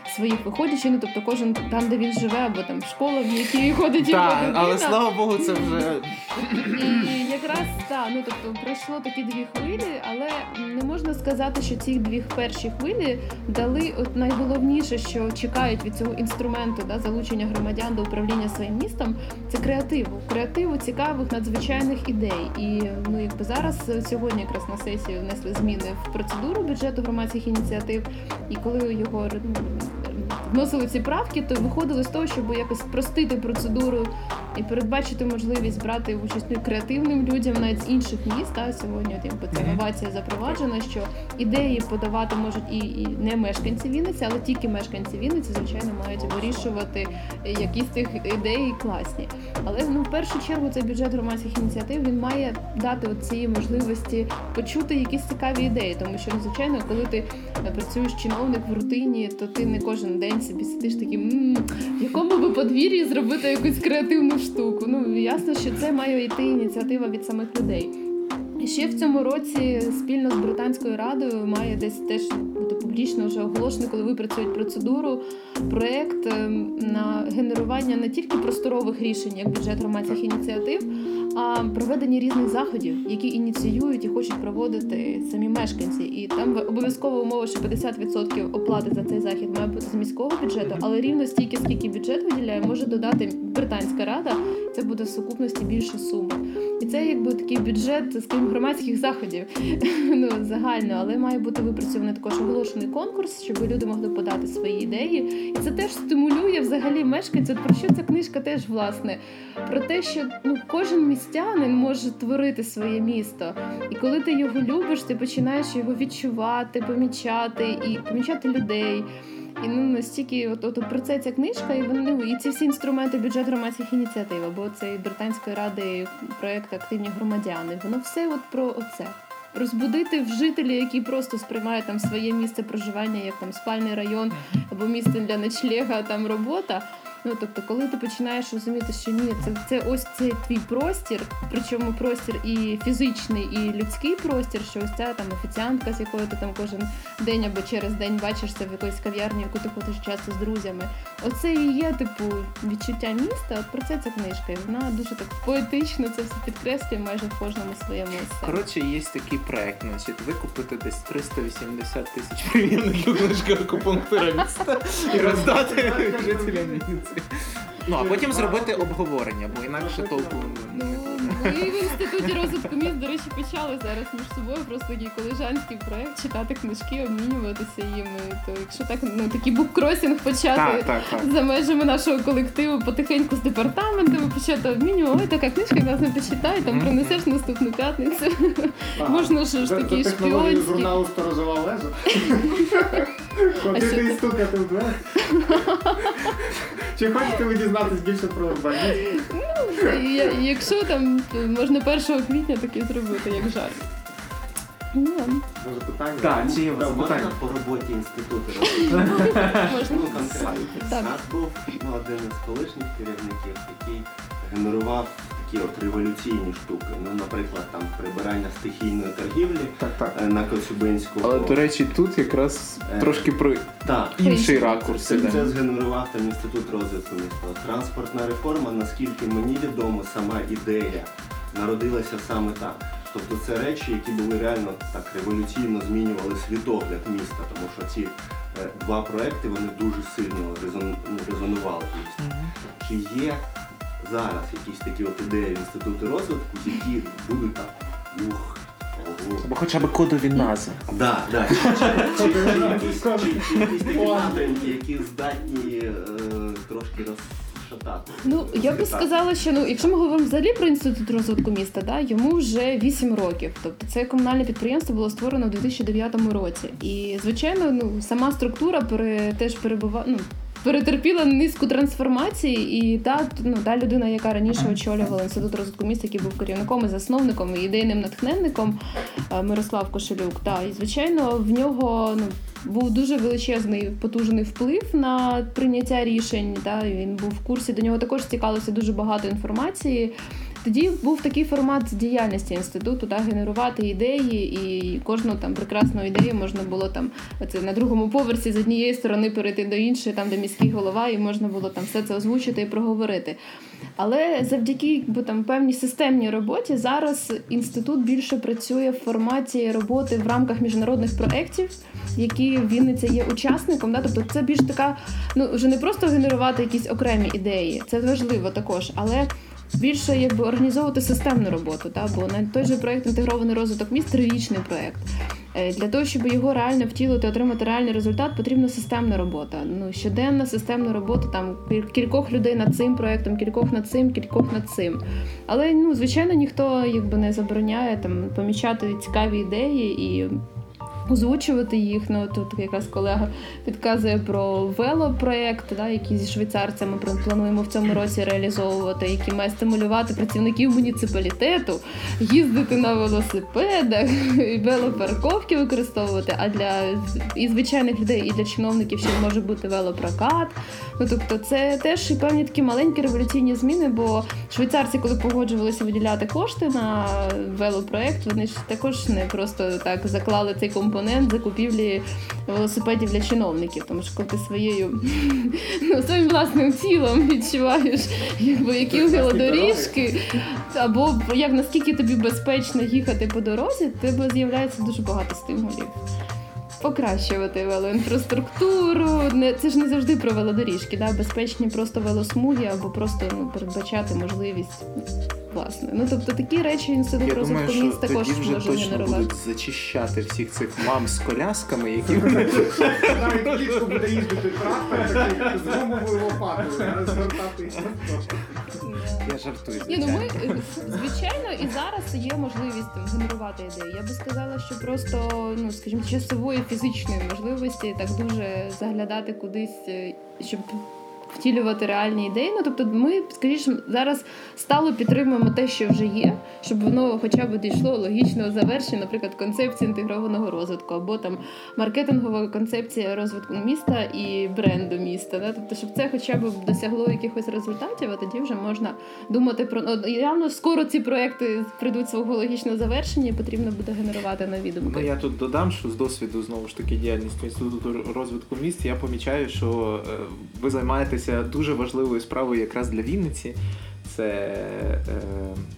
своїх виходячи. Ну тобто кожен там, де він живе, або там школа, в якій ходить його Так, але слава Богу, це вже І якраз так, ну тобто пройшло такі дві хвилі, але не можна сказати, що ці дві перші хвилі дали от найголовніше, що чекають від цього інструменту да, залучення громадян до управління своїм містом. Це креативу, креативу цікавих надзвичайних ідей. І ну якби зараз е, сьогодні якраз на сесію внесли зміни в процедуру бюджету громадських ініціатив. І коли його вносили ці правки, то виходили з того, щоб якось спростити процедуру і передбачити можливість брати участь ну, креативним людям навіть з інших міст. Та сьогодні от, якби ця новація запроваджена, що ідеї подавати можуть і, і не мешканці Вінниці, але тільки мешканці Вінниці, звичайно, мають вирішувати, е, які з тих ідей класні. Але ну в першу чергу цей бюджет громадських ініціатив він має дати от цієї можливості почути якісь цікаві ідеї, тому що ну, звичайно, коли ти е, працюєш чиновник в рутині, то ти не кожен день собі сидиш таким, в якому би подвір'ї зробити якусь креативну штуку. Ну ясно, що це має йти ініціатива від самих людей. І ще в цьому році спільно з британською радою має десь теж бути публічно вже оголошено, коли випрацюють процедуру, проект ем, на генерування не тільки просторових рішень, як бюджет громадських ініціатив, а проведення різних заходів, які ініціюють і хочуть проводити самі мешканці. І там обов'язкова умова, що 50% оплати за цей захід має бути з міського бюджету, але рівно стільки, скільки бюджет виділяє, може додати британська рада. Це буде в сукупності більше суми. І це якби такий бюджет скажімо, громадських заходів ну загально, але має бути випрацьований також оголошений конкурс, щоб люди могли подати свої ідеї. І це теж стимулює взагалі мешканців. Про що ця книжка теж власне? Про те, що ну кожен містянин може творити своє місто, і коли ти його любиш, ти починаєш його відчувати, помічати і помічати людей. І ну настільки, от, от про це ця книжка, і вони ну, і ці всі інструменти бюджет громадських ініціатив, або цей британської ради проект Активні громадяни. Воно все от про це. Розбудити в жителі, які просто сприймають там своє місце проживання, як там спальний район або місце для ночлега, там робота. Ну тобто, коли ти починаєш розуміти, що ні, це, це ось цей твій простір, причому простір і фізичний, і людський простір, що ось ця там офіціантка, з якою ти там кожен день або через день бачишся в якоїсь кав'ярні, яку ти ходиш часто з друзями. Оце і є типу відчуття міста. От про це ця книжка. І вона дуже так поетично це все підкреслює майже в кожному своєму есе. Коротше, є такий проект, значить, викупити десь 380 тисяч примірників книжки акупунктура міста і роздати жителям Вінниці. ハハハハ! Ну а потім зробити обговорення, бо інакше толку. Ну, ми в інституті розвитку міст, до речі, почали зараз між собою просто такий колежанський проект читати книжки, обмінюватися їми. То якщо так, ну такий буккросінг почати Так, так, так. за межами нашого колективу потихеньку з департаментами почати обмінювати. Ой, така книжка, класно почитай, там принесеш наступну п'ятницю. Можна ж такі шпіонські. журналу Сторожова лежа. Ходити і стукати в двері. Чи хочете ви дізнатися більше про урбанізм? Я- Якщо там то можна 1 квітня таке зробити, як жарт. Ну, ладно, Може питання? Так, чи є у вас Да, питання? Можна по роботі інституту можна. Ну, конкретно. Так. У нас був ну, один із колишніх керівників, який генерував такі от революційні штуки. Ну, наприклад, там прибирання стихійної торгівлі Так, так. е, на Коцюбинську. Але до речі, тут якраз Е, трошки про так. інший ракурс. Це, це згенерував там інститут розвитку міста. Транспортна реформа, наскільки мені відомо, сама ідея народилася саме так. Тобто це речі, які були реально так революційно змінювали світогляд міста, тому що ці е, два проекти вони дуже сильно резон, ну, резонували в місті. Чи є зараз якісь такі от ідеї інституту розвитку, які будуть так ух, ого. Або хоча б кодові назви. Да, да. Чи, чи, чи, чи, якісь, чи, чи якісь такі напрямки, які здатні е, трошки розшатати. Ну, я би Так. сказала, що ну, якщо ми говоримо взагалі про інститут розвитку міста, да, йому вже 8 років. Тобто це комунальне підприємство було створено в 2009 році. І, звичайно, ну, сама структура пере, теж перебува, ну, перетерпіла низку трансформацій, і та, ну, та людина, яка раніше очолювала інститут розвитку міста, який був керівником і засновником і ідейним натхненником е, Мирослав Кошелюк. Та, і звичайно, в нього ну, був дуже величезний потужний вплив на прийняття рішень. Та, він був в курсі, до нього також стікалося дуже багато інформації. Тоді був такий формат діяльності інституту, та, генерувати ідеї, і кожну там прекрасну ідею можна було там оце, на другому поверсі з однієї сторони перейти до іншої, там де міський голова, і можна було там все це озвучити і проговорити. Але завдяки якби, там, певній системній роботі зараз інститут більше працює в форматі роботи в рамках міжнародних проєктів, які Вінниця є учасником. Да? Тобто це більш така, ну вже не просто генерувати якісь окремі ідеї, це важливо також, але. Більше якби організовувати системну роботу, та бо на той же проект інтегрований розвиток міст трирічний проект. Е, Для того, щоб його реально втілити, отримати реальний результат, потрібна системна робота. Ну щоденна системна робота там кількох людей над цим проектом, кількох над цим, кількох над цим. Але ну звичайно ніхто якби не забороняє там помічати цікаві ідеї і. Озвучувати їх, ну тут якраз колега підказує про велопроект, да, який зі швейцарцями плануємо в цьому році реалізовувати, який має стимулювати працівників муніципалітету, їздити на велосипедах, і велопарковки використовувати. А для і звичайних людей, і для чиновників ще може бути велопрокат. Ну тобто, це теж і певні такі маленькі революційні зміни, бо швейцарці, коли погоджувалися виділяти кошти на велопроект, вони ж також не просто так заклали цей компонент закупівлі велосипедів для чиновників, тому що коли ти своєю ну, своїм власним тілом відчуваєш, якби які велодоріжки, або як наскільки тобі безпечно їхати по дорозі, тебе з'являється дуже багато стимулів. Покращувати велоінфраструктуру. Не це ж не завжди про велодоріжки, да? безпечні просто велосмуги або просто ну, передбачати можливість власне. Ну тобто такі речі інститут Я розвитку що міст також вже може точно генерувати. будуть зачищати всіх цих мам з колясками, які Навіть буде їздити трактор з гумовою лопатою, звертати. Я жартую. Ні, ну ми звичайно. е, і зараз є можливість там генерувати ідеї. Я би сказала, що просто ну скажімо, часової фізичної можливості так дуже заглядати кудись, е, щоб втілювати реальні ідеї. Ну тобто, ми, скажімо, зараз стало підтримуємо те, що вже є, щоб воно хоча б дійшло логічного завершення, наприклад, концепції інтегрованого розвитку, або там маркетингова концепція розвитку міста і бренду міста. Да? Тобто, щоб це хоча б досягло якихось результатів, а тоді вже можна думати про ну, явно скоро ці проекти прийдуть свого логічного завершення, і потрібно буде генерувати нові Ну, думки. я тут додам, що з досвіду знову ж таки діяльністю інституту розвитку міст я помічаю, що е, ви займаєтеся дуже важливою справою якраз для Вінниці. це е,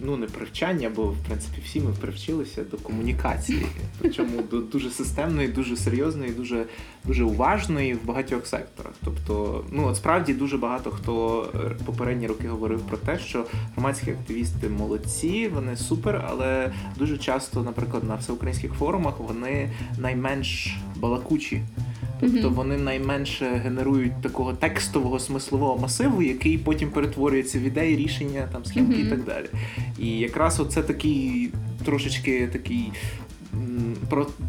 ну не привчання, бо в принципі всі ми привчилися до комунікації, причому до дуже системної, дуже серйозної, дуже дуже уважної в багатьох секторах. Тобто, ну от справді дуже багато хто попередні роки говорив про те, що громадські активісти молодці, вони супер, але дуже часто, наприклад, на всеукраїнських форумах вони найменш балакучі. Тобто вони найменше генерують такого текстового смислового масиву, який потім перетворюється в ідеї, рішення, там схемки і так далі. І якраз оце такий трошечки такий.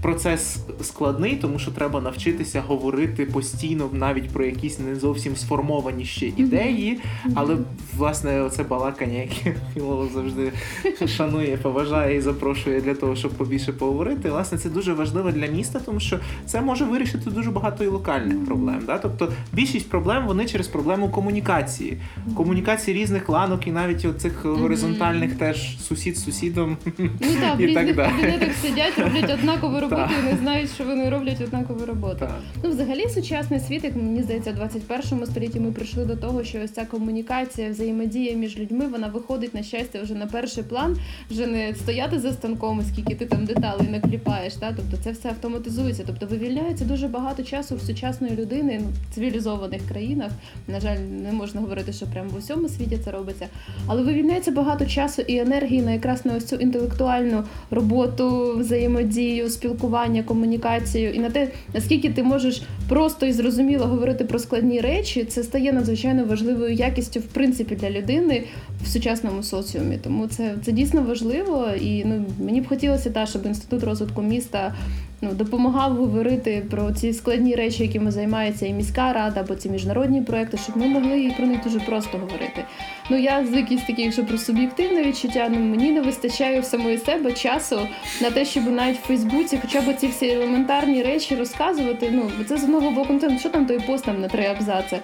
Процес складний, тому що треба навчитися говорити постійно навіть про якісь не зовсім сформовані ще ідеї, але власне оце балакання, яке філолог завжди шанує, поважає і запрошує для того, щоб побільше поговорити. Власне, це дуже важливо для міста, тому що це може вирішити дуже багато і локальних проблем. Да? Тобто більшість проблем вони через проблему комунікації, комунікації різних ланок і навіть оцих горизонтальних теж сусід з сусідом. Ну так, в І так далі. Сидять, роблять однакову роботу і не знають, що вони роблять однакову роботу. Ну, взагалі, сучасний світ, як мені здається, в 21 столітті ми прийшли до того, що ось ця комунікація, взаємодія між людьми, вона виходить на щастя вже на перший план, вже не стояти за станком, скільки ти там деталей накліпаєш. Та? Тобто це все автоматизується. Тобто вивільняється дуже багато часу в сучасної людини ну, в цивілізованих країнах. На жаль, не можна говорити, що прямо в усьому світі це робиться. Але вивільняється багато часу і енергії на якраз на ось цю інтелектуальну роботу, взаємодію, спілкування, комунікацію. І на те, наскільки ти можеш просто і зрозуміло говорити про складні речі, це стає надзвичайно важливою якістю в принципі для людини в сучасному соціумі. Тому це, це дійсно важливо. І ну мені б хотілося та, щоб інститут розвитку міста. Ну, допомагав говорити про ці складні речі, якими займається і міська рада, або ці міжнародні проекти, щоб ми могли про них дуже просто говорити. Ну я з якісь такі, якщо про суб'єктивне відчуття, ну мені не вистачає в самої себе часу на те, щоб навіть в Фейсбуці хоча б ці всі елементарні речі розказувати. Ну це з одного боку, ну, що там той пост там на три абзаци.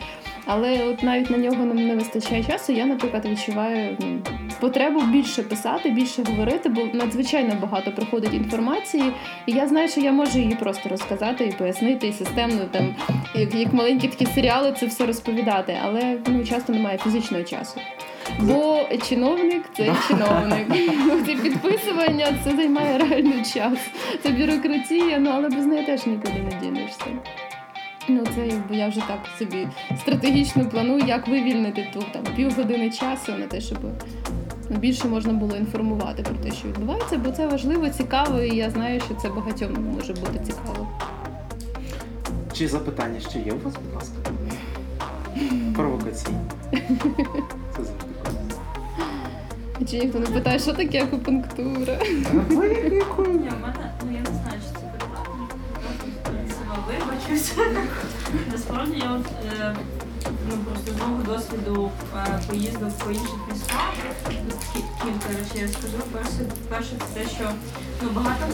Але от навіть на нього нам не вистачає часу. Я, наприклад, відчуваю ну, потребу більше писати, більше говорити, бо надзвичайно багато приходить інформації, і я знаю, що я можу її просто розказати і пояснити, і системно там, як, як маленькі такі серіали, це все розповідати. Але ну часто немає фізичного часу. Бо чиновник це чиновник. Це підписування це займає реально час. Це бюрократія, ну але без неї теж нікуди не дінешся. Ну, це якби я вже так собі стратегічно планую, як вивільнити ту там півгодини часу на те, щоб більше можна було інформувати про те, що відбувається, бо це важливо, цікаво, і я знаю, що це багатьом може бути цікаво. Чи запитання ще є у вас, будь ласка? Провокаційні. Це завжди Чи ніхто не питає, що таке акупунктура? Ви якою? Ні, себе вибачусь. Насправді я от е, ну просто з мого досвіду е, поїздок по інших містах. Кілька речей я скажу. Перше, перше це те, що ну багато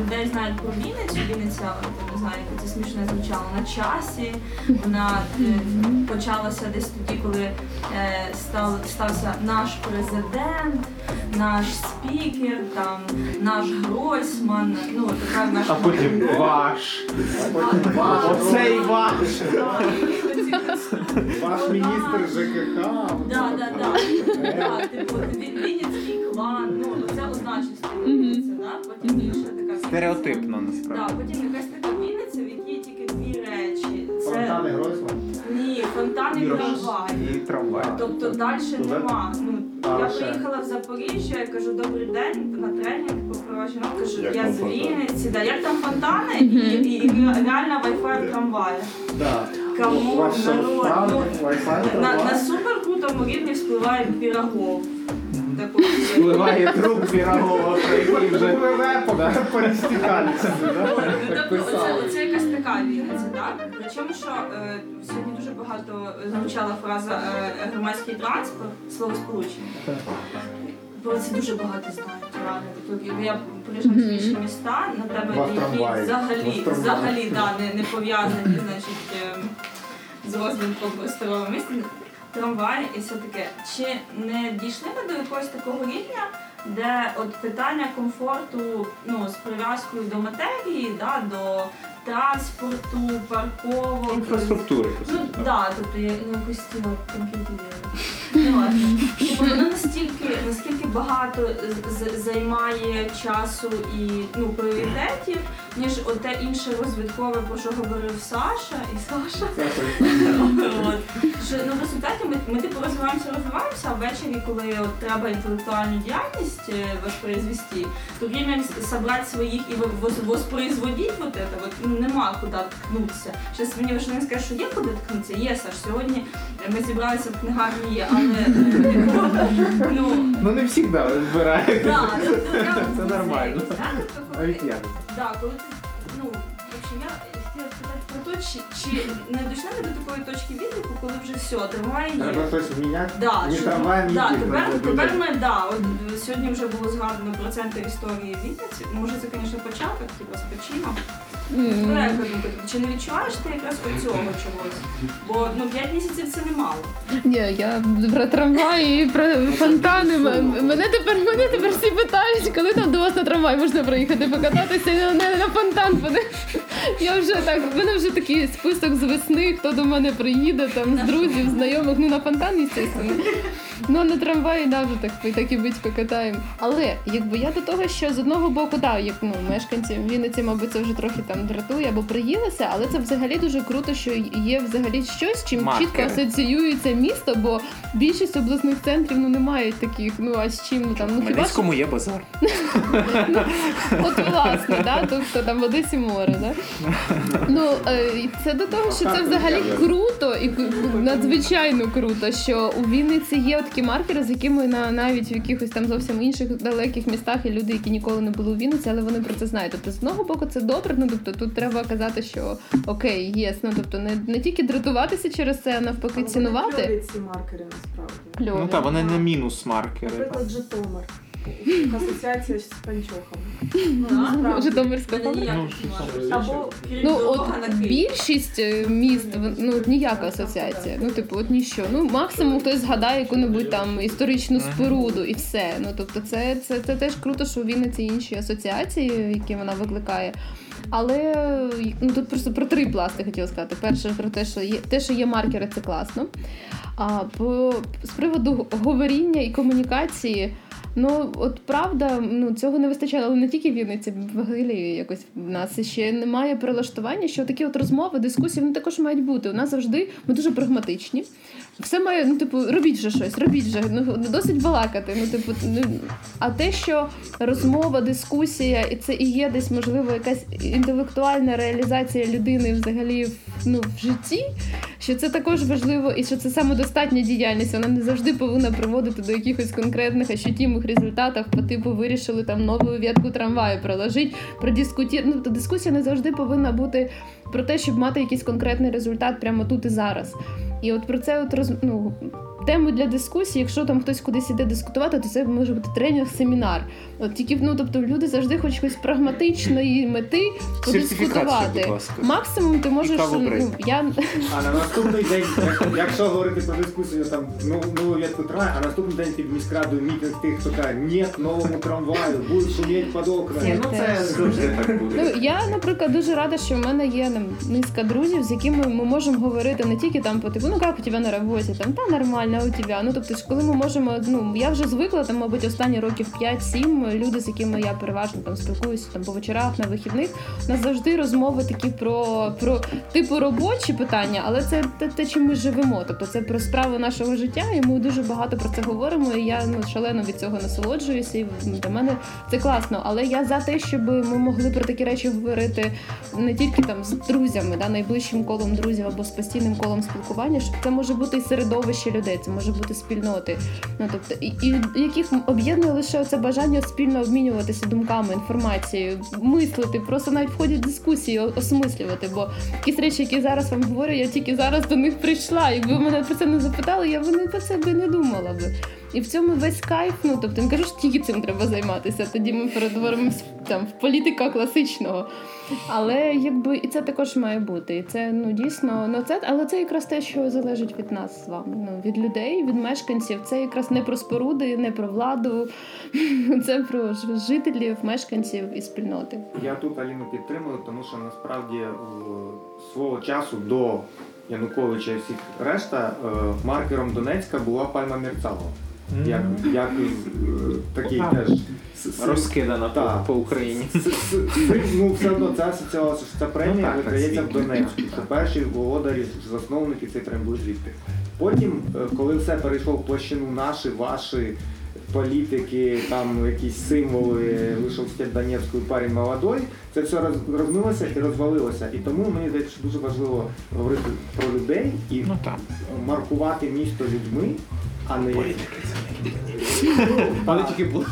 людей знають про Вінницю. Вінниця, не знаю, як це смішно звучало, на часі. Вона е, почалася десь тоді, коли е, став, стався наш президент, наш спікер, там наш Гройсман. Ну така наша А потім ваш. Оцей ваш. Ваш міністр ЖКХ. Да, да, да. Да, типу, Вінницький клан, ну це означність. Вінниця, да? Потім інша така Стереотипно Да, насправді. потім якась така Вінниця, Фонтани Гройсман. ні, фонтани І трамвай. І трамвай. Тобто далі нема. Ну А, я ще? приїхала в Запоріжжя, я кажу, добрий день на тренінг по права жінок. Кажу, Як я там з фонтани? Вінниці. Да, як там фонтани і, і, і реальна Wi-Fi трамвая. Да. Кому Ваш народ? Ну, Wi-Fi на, на трамвай? супер крутому рівні вспливає пірогов. Такий. Впливає труп Пірогова, про який вже Пливе по ну, Так Тобто оце, якась така Вінниця, так? Причому, що е, сьогодні дуже багато звучала фраза е, громадський транспорт, словосполучення. Бо це дуже багато знають, реально. Тобто, я приїжджав в інші міста, на тебе які взагалі, взагалі да, не, не пов'язані значить, е, з розвитком старого міста. Трамвай і все таке. Чи не дійшли ми до якогось такого рівня, де от питання комфорту ну, з прив'язкою до матерії, да, до транспорту, парковок. інфраструктури. Ну так, да, тобто я якось тіло комп'ютері. Ну. Типу, воно багато займає часу і ну пріоритетів, ніж оте інше розвиткове, про що говорив Саша і Саша. От. Що ну, в результаті ми, ми типу розвиваємося, розвиваємося, а ввечері, коли от, треба інтелектуальну діяльність е, воспроизвести, то время с- собрать своїх і во- воспроизводить вот это, вот, ну, нема куди ткнутися. Щас мені вже не скажеш, що є куди ткнутися. Є, Саш, сьогодні ми зібралися в книгарні, є, але е, типу, ну, Ну не всіх да, збирають. да, треба Це нормально. да, тобто, Навіть я. Да, коли ти, ну, вообще, я те, чи, чи не дійшли ми до такої точки відліку, коли вже все, тримає є. Треба щось міняти. Да, Ні що- трамваєм, ні да, тепер, тепер ми, да, от е, сьогодні вже було згадано про центр історії Вінниці. Може, це, звісно, початок, типу, з печима. М. Твоя яка думка, чи не відчуваєш ти якраз оцього чогось? Бо ну 5 місяців це немало. Ні, я про трамваї і про фонтани. М- Мене тепер мене тепер всі питають, коли там до вас на трамвай можна проїхати покататися не, не на фонтан. Поди- Я вже так, в мене вже такий список з весни, хто до мене приїде, там з друзів, знайомих, ну на фонтан, звісно. Ну на трамваї, да, вже так, так і бить покатаємо. Але якби я до того, що з одного боку, да, як ну мешканці Вінниці, мабуть, це вже трохи там дратує або приїлися, але це взагалі дуже круто, що є взагалі щось, чим Маркери. чітко асоціюється місто, бо більшість обласних центрів ну не мають таких. Ну а з чим ну там ну хіба що є базар. от власне, да, тобто там в Одесі море, да? Ну е, це до того, що це взагалі круто і надзвичайно круто, що у Вінниці є от такі маркери, з якими на навіть в якихось там зовсім інших далеких містах є люди, які ніколи не були у Вінниці, але вони про це знають. Тобто, з одного боку, це добре. Ну тобто тут треба казати, що окей, єс, ну тобто не, не тільки дратуватися через це, а навпаки, цінувати. Кльові ці маркери насправді. Кльові. Ну так, вони не мінус маркери. Наприклад, Житомир. Асоціація з панчохом. Ну. Житомирська Мене фабрика. Ну. Або Ну, от більшість е, міст, ну ніяка асоціація. Ну, типу, от ніщо. Ну, максимум хтось згадає яку-небудь там історичну споруду і все. Ну тобто, це, це, це теж круто, що в Вінниці інші асоціації, які вона викликає. Але ну тут просто про три пласти хотіла сказати. Перше, про те, що є те, що є маркери, це класно. А по з приводу говоріння і комунікації. Ну, от правда, ну цього не вистачало але не тільки в Вінниці, взагалі якось в нас ще немає прилаштування, що такі от розмови, дискусії вони також мають бути. У нас завжди ми дуже прагматичні. Все має, ну, типу, робіть вже щось, робіть вже, ну досить балакати. Ну, типу, ну, а те, що розмова, дискусія, і це і є десь, можливо, якась інтелектуальна реалізація людини взагалі ну, в житті, що це також важливо, і що це самодостатня діяльність. Вона не завжди повинна приводити до якихось конкретних ощутимих результатів. По типу вирішили там нову ветку трамваю проложити, продискуті... Ну, тобто дискусія не завжди повинна бути про те, щоб мати якийсь конкретний результат прямо тут і зараз. І от про це от роз... ну, тему для дискусії, якщо там хтось кудись іде дискутувати, то це може бути тренінг, семінар. От тільки ну, тобто люди завжди хочуть якоїсь прагматичної мети подискутувати. Максимум ти можеш ну, я А на наступний день, якщо говорити про дискусію там ну, нову ветку трамваю, а наступний день під міськрадою мітинг тих, хто каже, ні, новому трамваю, будуть шуметь під окнами. Ну це завжди так буде. Ну я, наприклад, дуже рада, що в мене є низка друзів, з якими ми можемо говорити не тільки там по типу, ну як у тебе на роботі, там та нормально, а у тебе. Ну тобто, коли ми можемо, ну я вже звикла там, мабуть, останні років 5-7 люди, з якими я переважно там спілкуюся там по вечорах на вихідних. У нас завжди розмови такі про, про типу робочі питання, але це те, те, чим ми живемо. Тобто це про справи нашого життя, і ми дуже багато про це говоримо. І я ну шалено від цього насолоджуюся. І для мене це класно. Але я за те, щоб ми могли про такі речі говорити не тільки там з друзями, да, найближчим колом друзів або з постійним колом спілкування, щоб це може бути і середовище людей, це може бути спільноти. Ну тобто, і, і яких об'єднує лише це бажання спільно обмінюватися думками, інформацією, мислити, просто навіть в ході дискусії осмислювати. Бо якісь речі, які зараз вам говорю, я тільки зараз до них прийшла. Якби мене про це не запитали, я б не про це би не думала би. І в цьому весь кайф. Ну тобто не кажу, що тільки цим треба займатися. Тоді ми перетворимось там в політика класичного. Але якби і це також має бути. І це ну дійсно ну це, але це якраз те, що залежить від нас з вами. Ну від людей, від мешканців. Це якраз не про споруди, не про владу, це про жителів, мешканців і спільноти. Я тут Аліну підтримую, тому що насправді свого часу до Януковича і всіх решта е, маркером Донецька була пальма Мерцалова. як, як е, такий теж Розкидана по, по Україні. Ну, все одно це асоціювалося, що ця премія Ну, так, видається в. Донецьку, що перші володарі, засновники цієї премії були звідти. Потім, е, коли все перейшло в площину наші, ваші політики, там якісь символи, вийшов степ Донецької парень молодой, це все роз- розмилося і розвалилося. І тому мені здається, що дуже важливо говорити про людей і Ну маркувати місто людьми, а не Політики були.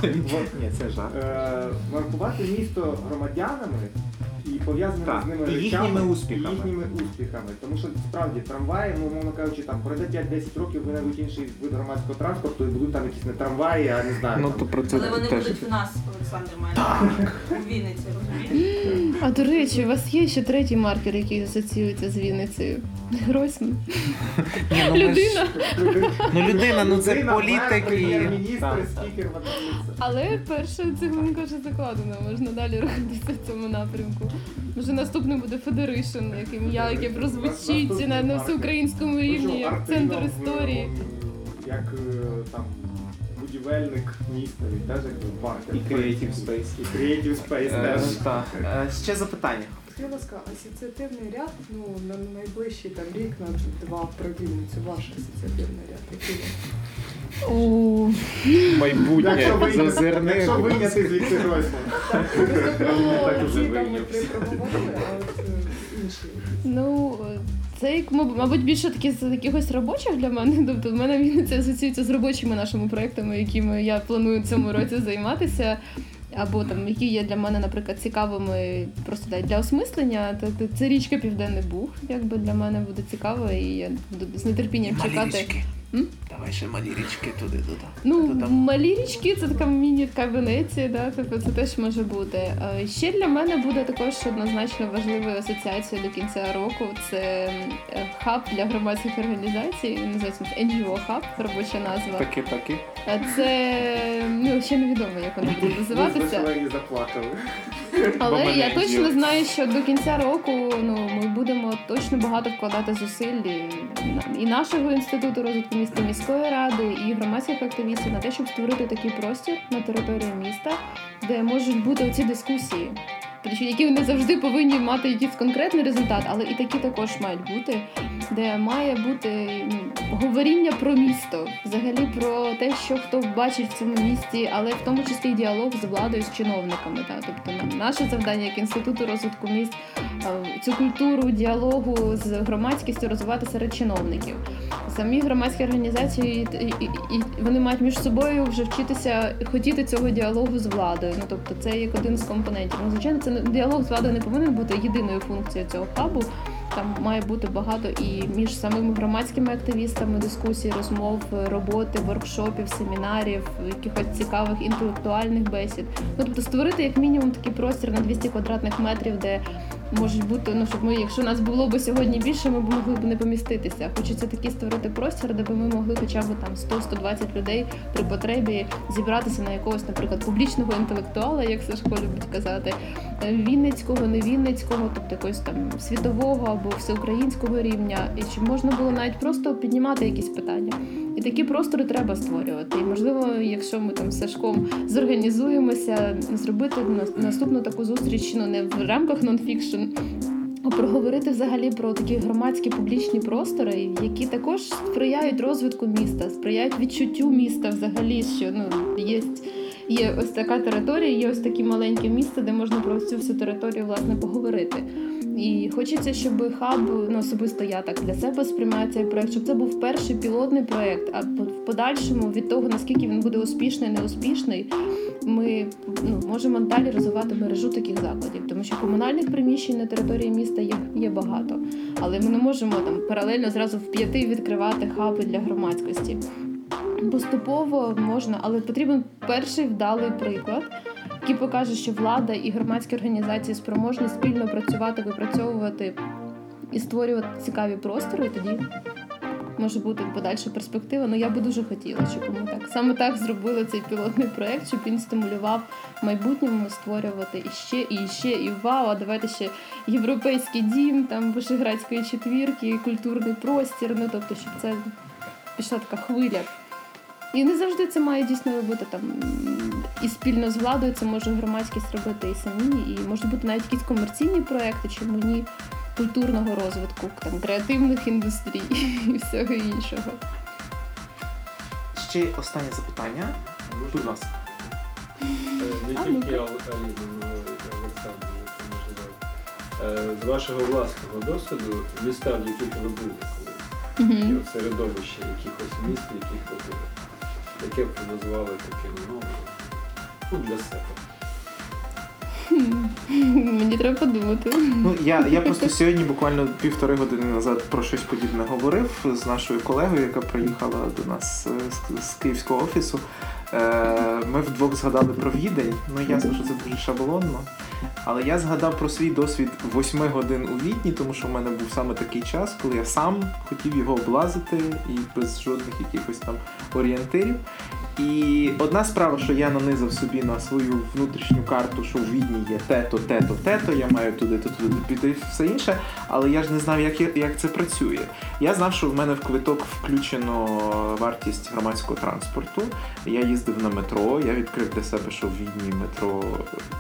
Ні, це жарт. Е, маркувати місто громадянами і пов'язаними Так, з ними і речами, їхніми успіхами. і їхніми успіхами. Тому що справді трамваї, ну умовно кажучи, там пройде 5-10 років, винайдуть інший вид громадського транспорту і будуть там якісь не трамваї, а не знаю. Ну там, то про це Але вони теж. будуть в нас, Олександр має у Вінниці, розумієш? А до речі, у вас є ще третій маркер, який асоціюється з Вінницею. Гройсман. Ні, ну, ми ж- Людина. Ну людина, ну це Людина, мер, політик і... прем'єр-міністр, Так. спікер Але перша цеглинка вже закладена, можна далі рухатися в цьому напрямку. Може наступний буде Федеришн, яким я, яке прозвучить на, на всеукраїнському рівні, як центр історії. Як е, там будівельник міста, він теж як маркер. І Creative Space. І Creative Space Е, теж. Так. Е, Ще запитання. Скажіть, будь ласка, асоціативний ряд, ну, на найближчий там рік, на два про Вінницю, ваш асоціативний ряд, який? У Майбутнє Якщо вийняти- Якщо виняти звідси. Так от е. Ну, це як маб- мабуть більше такі з якихось робочих для мене. Тобто в мене Вінниця асоціюється з робочими нашими проектами, якими я планую в цьому році займатися. Або там, які є для мене, наприклад, цікавими просто да, для осмислення. Тобто це річка Південний Буг, якби для мене буде цікаво, і я буду з нетерпінням чекати. М? Давай ще малі річки туди туди. Ну, малі річки це така міні така Венеція, да, тобто це теж може бути. Ще для мене буде також однозначно важливою асоціацією до кінця року. Це е, хаб для громадських організацій, називається NGO Hub, робоча назва. Е, Це ну ще невідомо, як воно буде називатися. Ми з заплакали. Але Бо я точно знаю, що до кінця року ну ми будемо точно багато вкладати зусиль і, і нашого інституту розвитку міста міської ради, і громадських активістів на те, щоб створити такий простір на території міста, де можуть бути оці дискусії. Тобто, які не завжди повинні мати якийсь конкретний результат, але і такі також мають бути, де має бути ну, говоріння про місто, взагалі про те, що хто бачить в цьому місті, але в тому числі і діалог з владою, з чиновниками. Та тобто наше завдання як інституту розвитку міст е, цю культуру діалогу з громадськістю розвивати серед чиновників. Самі громадські організації і, і, і вони мають між собою вже вчитися хотіти цього діалогу з владою. Ну тобто це як один з компонентів. Ну, звичайно, це не- діалог з владою не повинен бути єдиною функцією цього хабу. Там має бути багато і між самими громадськими активістами дискусій, розмов, роботи, воркшопів, семінарів, якихось цікавих інтелектуальних бесід. Ну тобто створити як мінімум такий простір на 200 квадратних метрів, де можуть бути, ну щоб ми, якщо нас було б сьогодні більше, ми б могли б не поміститися. Хочеться такий створити простір, де б ми могли хоча б там 100-120 людей при потребі зібратися на якогось, наприклад, публічного інтелектуала, як Сашко любить казати, е, вінницького, не вінницького, тобто якогось там світового або всеукраїнського рівня, і щоб можна було навіть просто піднімати якісь питання. І такі простори треба створювати. І можливо, якщо ми там з Сашком зорганізуємося, зробити на- наступну таку зустріч ну не в рамках нонфікшн, проговорити взагалі про такі громадські публічні простори, які також сприяють розвитку міста, сприяють відчуттю міста взагалі, що ну є. Є ось така територія, є ось таке маленьке місце, де можна про цю всю територію власне поговорити. І хочеться, щоб хаб, ну особисто я так для себе сприймаю цей проект, щоб це був перший пілотний проект. А в подальшому від того наскільки він буде успішний, неуспішний, ми ну, можемо далі розвивати мережу таких закладів, тому що комунальних приміщень на території міста є, є багато, але ми не можемо там паралельно зразу в п'яти відкривати хаби для громадськості. Поступово можна, але потрібен перший вдалий приклад, який покаже, що влада і громадські організації спроможні спільно працювати, випрацьовувати і створювати цікаві простори. І тоді може бути подальша перспектива. Ну я би дуже хотіла, щоб ми так саме так зробили цей пілотний проект, щоб він стимулював в майбутньому створювати іще і ще, і вау, а давайте ще європейський дім, там вишеградської четвірки, культурний простір. Ну тобто, щоб це пішла така хвиля І не завжди це має дійсно робити там і спільно з владою, це може громадськість робити і самі, і можуть бути навіть якісь комерційні проекти, чому ні культурного розвитку, там креативних індустрій і всього іншого. Ще останнє запитання. Будь ласка. Не тільки ну-ка. Ал- але й Олександр, це можливо. Е, З вашого власного досвіду, міста, в яких ви були колись, і середовище якихось міст, в яких ви були, яке б ви назвали таким, ну, ну для себе. Мені треба подумати. Ну я, я просто сьогодні буквально півтори години назад про щось подібне говорив з нашою колегою, яка приїхала до нас е, з, з київського офісу. Е, Ми вдвох згадали про відень. Ну ясно, що це дуже шаблонно. Але я згадав про свій досвід восьми годин у Відні, тому що в мене був саме такий час, коли я сам хотів його облазити і без жодних якихось там орієнтирів. І одна справа, що я нанизав собі на свою внутрішню карту, що в Відні є те-то, те-то, те-то, я маю туди-то, туди піти, все інше, але я ж не знав, як, як це працює. Я знав, що в мене в квиток включено вартість громадського транспорту. Я їздив на метро, я відкрив для себе, що в Відні метро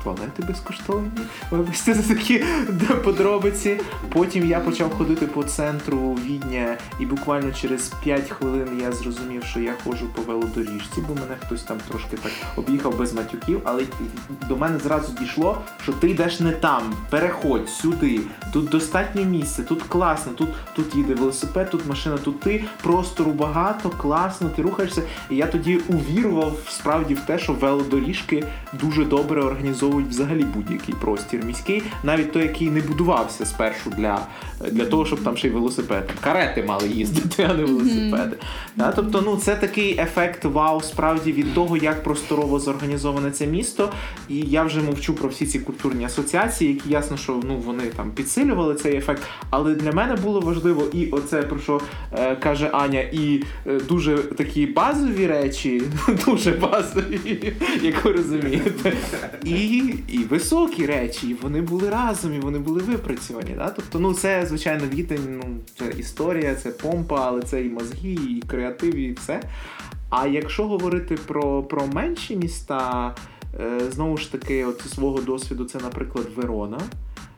туалети безкоштовні. Вибачте за такі подробиці. Потім я почав ходити по центру Відня, і буквально через 5 хвилин я зрозумів, що я ходжу по велодоріжці, бо мене хтось там трошки так об'їхав без матюків, але до мене зразу дійшло, що ти йдеш не там, переходь сюди, тут достатньо місця, тут класно, тут, тут їде велосипед, тут машина, тут ти, простору багато, класно, ти рухаєшся. І я тоді увірував справді в те, що велодоріжки дуже добре організовують взагалі будь-який простір міський, навіть той, який не будувався спершу для, для того, щоб там ще й велосипед. Карети мали їздити, а не велосипеди. Да, тобто, ну це такий ефект вау, справді від того, як просторово зорганізоване це місто. І я вже мовчу про всі ці культурні асоціації, які ясно, що ну вони там підсилювали цей ефект. Але для мене було важливо і оце про що е, каже Аня, і е, дуже такі базові речі, дуже базові, як ви розумієте, і, і високі речі. І вони були разом, і вони були випрацьовані. Да? Тобто, ну це звичайно відень, ну це історія, це помпа, але це і мозги, і креатив, і все. А якщо говорити про, про менші міста, е, знову ж таки, от зі свого досвіду, це, наприклад, Верона,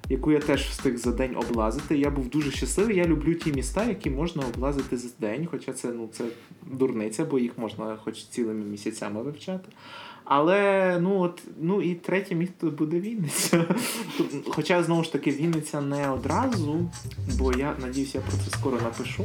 яку я теж встиг за день облазити. Я був дуже щасливий. Я люблю ті міста, які можна облазити за день, хоча це, ну, це дурниця, бо їх можна хоч цілими місяцями вивчати. Але ну от ну і третє місто буде Вінниця. Хоча знову ж таки Вінниця не одразу, бо я надіюсь, я про це скоро напишу.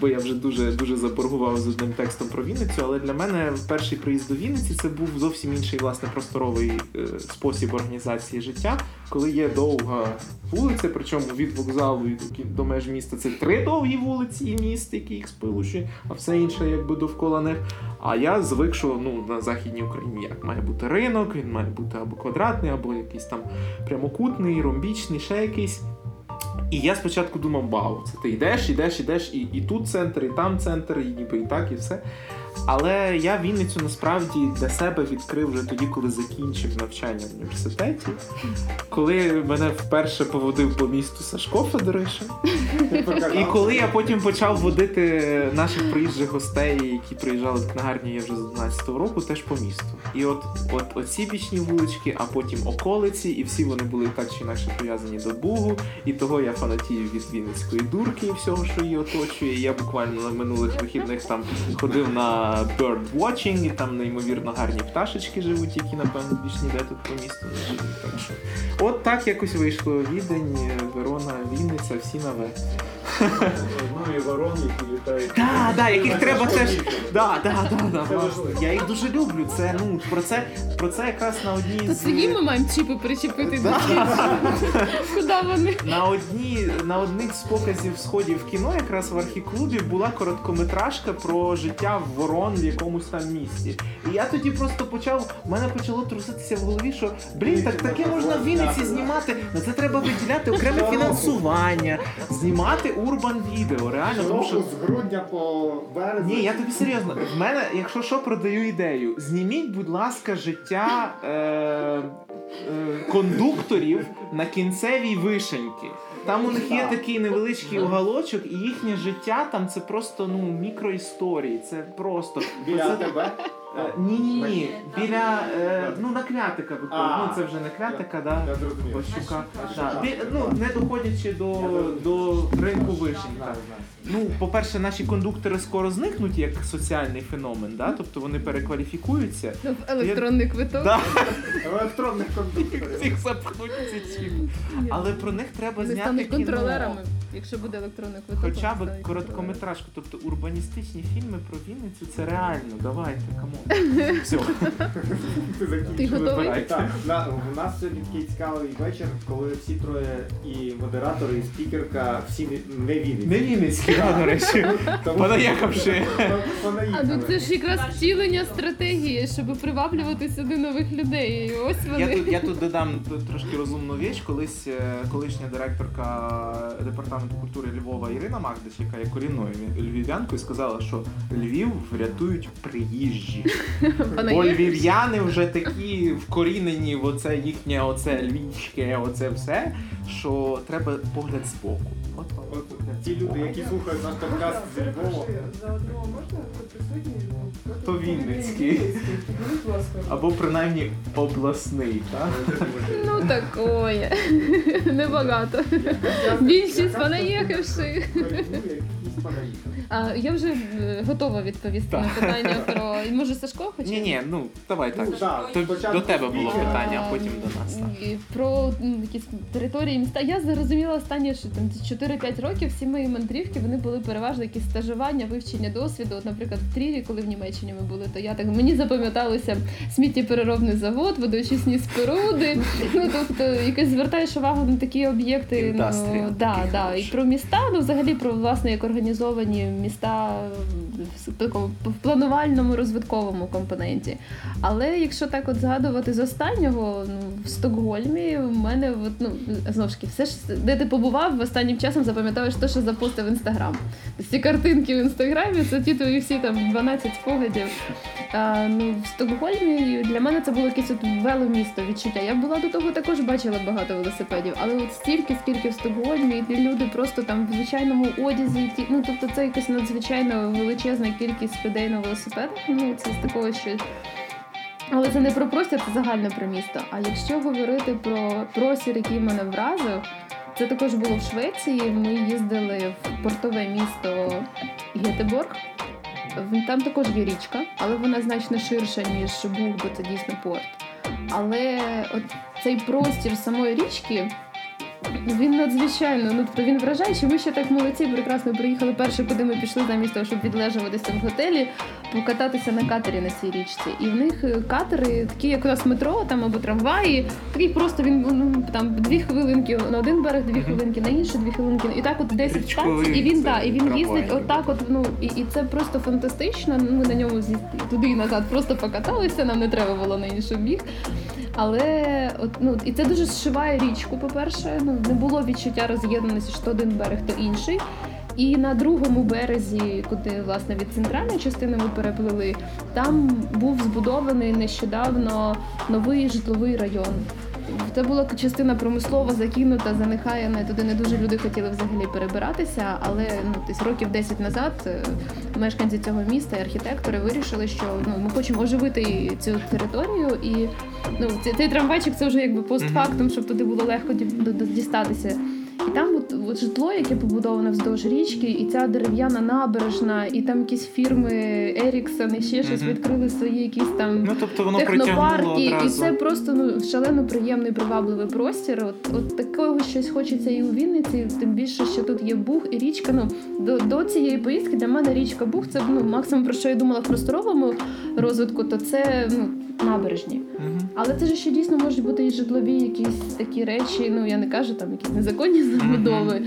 бо я вже дуже дуже заборгував з одним текстом про Вінницю. Але для мене перший приїзд до Вінниці це був зовсім інший власне просторовий е, спосіб організації життя, коли є довга вулиця, причому від вокзалу і до, меж міста це три довгі вулиці і міст, які їх сполучує, а все інше якби довкола них. А я звик, що ну на західній Україні як має бути ринок, він має бути або квадратний, або якийсь там прямокутний, ромбічний, ще якийсь. І я спочатку думав, вау, це ти йдеш, йдеш, йдеш, і, і тут центр, і там центр, і ніби і так, і все. Але я Вінницю насправді для себе відкрив вже тоді, коли закінчив навчання в університеті. Коли мене вперше поводив по місту Сашко Федоришин. І коли я потім почав водити наших приїжджих гостей, які приїжджали в книгарню я вже з 11-го року, теж по місту. І от, от оці бічні вулички, а потім околиці, і всі вони були так чи інакше пов'язані до Бугу. І того я фанатію від Вінницької дурки і всього, що її оточує. І Я буквально на минулих вихідних там ходив на bird watching, і там неймовірно гарні пташечки живуть, які, напевно, більш ніде тут по місту не живуть. Так що, от так якось вийшло Відень, Верона, Вінниця, всі на В. Ну і ворон, які літають. Да, да, яких треба теж. Да, да, да, да, власне. Я їх дуже люблю. Це ну про це про це якраз на одній То з свої ми маємо чіпи причепити до Куди вони? на одній на одних з показів сходів кіно, якраз в архіклубі була короткометражка про життя ворон в якомусь там місті. І я тоді просто почав. У мене почало труситися в голові, що блін, так таке можна в Вінниці знімати. На це треба виділяти окреме фінансування, знімати урбан відео. Реально, тому що. з грудня по березень. Ні, я тобі серйозно. В мене, якщо що, продаю ідею. Зніміть, будь ласка, життя е, е, кондукторів на кінцевій вишеньки. Там у них є такий невеличкий уголочок, і їхнє життя там це просто ну мікроісторії. Це просто Біля тебе? Ні, ні, ні. Біля е, ну на клятика виходить. Ну це вже не клятика, да. Бі- Ну, не доходячи до, до ринку вишенька. Ну, по-перше, наші кондуктори скоро зникнуть як соціальний феномен, да? тобто вони перекваліфікуються. В електронний квиток. Да. Електронних кондукторів. Всіх запхнуть ці чіпи. Але про них треба зняти стануть кіно. контролерами, якщо буде електронний квиток. Хоча вони б стануть короткометражку, тобто урбаністичні фільми про Вінницю це реально. Давайте, come on. Все. Ти готовий? Так, на, у нас сьогодні такий цікавий вечір, коли всі троє і модератори, і спікерка всі не- не вінниці. Не Вінницькі, да, до речі. Понаїхавши. А ну це ж якраз втілення стратегії, щоб приваблювати сюди нових людей. І ось вони. Я тут, я тут додам трошки розумну річ. Колись е, колишня директорка департаменту культури Львова Ірина Магдич, яка є корінною львів'янкою, сказала, що Львів врятують приїжджі. Бо львів'яни вже такі вкорінені в оце їхнє оце львівське, оце все, що треба погляд збоку. От, От ті люди, які слухають наш подкаст зі Львова, Заодно можна хто присутній? То Вінницький. Будь ласка. Або принаймні обласний, так? Ну такое. Небагато. Більшість понаїхавших. А я вже е, готова відповісти на питання про. Може Сашко хоче? Ні, ні, ну давай так. Ну, так, То- спочатку До тебе було питання, а потім до нас. так. І Про м, якісь території міста. Я зрозуміла останні що там 4-5 років всі мої мандрівки вони були переважно якісь стажування, вивчення досвіду. От, наприклад, в Трірі, коли в Німеччині ми були, то я так мені запам'яталося сміттєпереробний завод, водоочисні споруди. Ну тобто, якось звертаєш увагу на такі об'єкти. Ну, да, да. І про міста, ну взагалі про власне як організовані міста в такому в планувальному розвитковому компоненті. Але якщо так от згадувати з останнього, ну в Стокгольмі в мене от, ну знову ж таки, все ж де ти побував в останнім часом, запам'ятаєш те, що запостив інстаграм. Ці картинки в інстаграмі, це ті твої всі там 12 спогадів. А, ну в Стокгольмі для мене це було якесь от веломісто відчуття. Я була до того також бачила багато велосипедів, але от стільки, скільки в Стокгольмі, і люди просто там в звичайному одязі, ті, ну тобто це якась надзвичайно величезна кількість людей на велосипедах. Ну це з такого що. Але це не про простір, це загально про місто. А якщо говорити про простір, який мене вразив, це також було в Швеції. Ми їздили в портове місто Гетеборг. Там також є річка, але вона значно ширша, ніж був, бо це дійсно порт. Але от цей простір самої річки. Він надзвичайно, ну тобто він вражаючий. Ми ще так молодці, прекрасно приїхали перше, куди ми пішли замість того, щоб відлежуватися в готелі, покататися на катері на цій річці. І в них е, катери, такі як у нас метро там або трамваї, такий просто він ну, там дві хвилинки на один берег, дві хвилинки, на інший дві хвилинки. І так от 10 Річковий станцій, і він да, і він їздить отак, от ну і, і це просто фантастично. Ми на ньому туди і назад просто покаталися. Нам не треба було на інший біг. Але от ну і це дуже зшиває річку. По-перше, ну не було відчуття роз'єднаності, що один берег, то інший. І на другому березі, куди власне від центральної частини ми переплили, там був збудований нещодавно новий житловий район. Це була частина промислова, закинута, занехаяна. Туди не дуже люди хотіли взагалі перебиратися. Але ну десь років 10 назад е, мешканці цього міста і архітектори вирішили, що ну ми хочемо оживити цю територію, і ну цей, трамвайчик це вже якби постфактум, щоб туди було легко дістатися. І там житло, яке побудоване вздовж річки, і ця дерев'яна набережна, і там якісь фірми Еріксон і ще щось відкрили свої якісь там Ну тобто воно технопарки, і це просто ну шалено приємний привабливий простір. От, от такого щось хочеться і у Вінниці, тим більше, що тут є Буг і річка. Ну до, до цієї поїздки для мене річка Буг це ну максимум про що я думала в просторовому розвитку, то це ну набережні. Але це ж ще дійсно можуть бути і житлові якісь такі речі. Ну я не кажу там якісь незаконні забудови.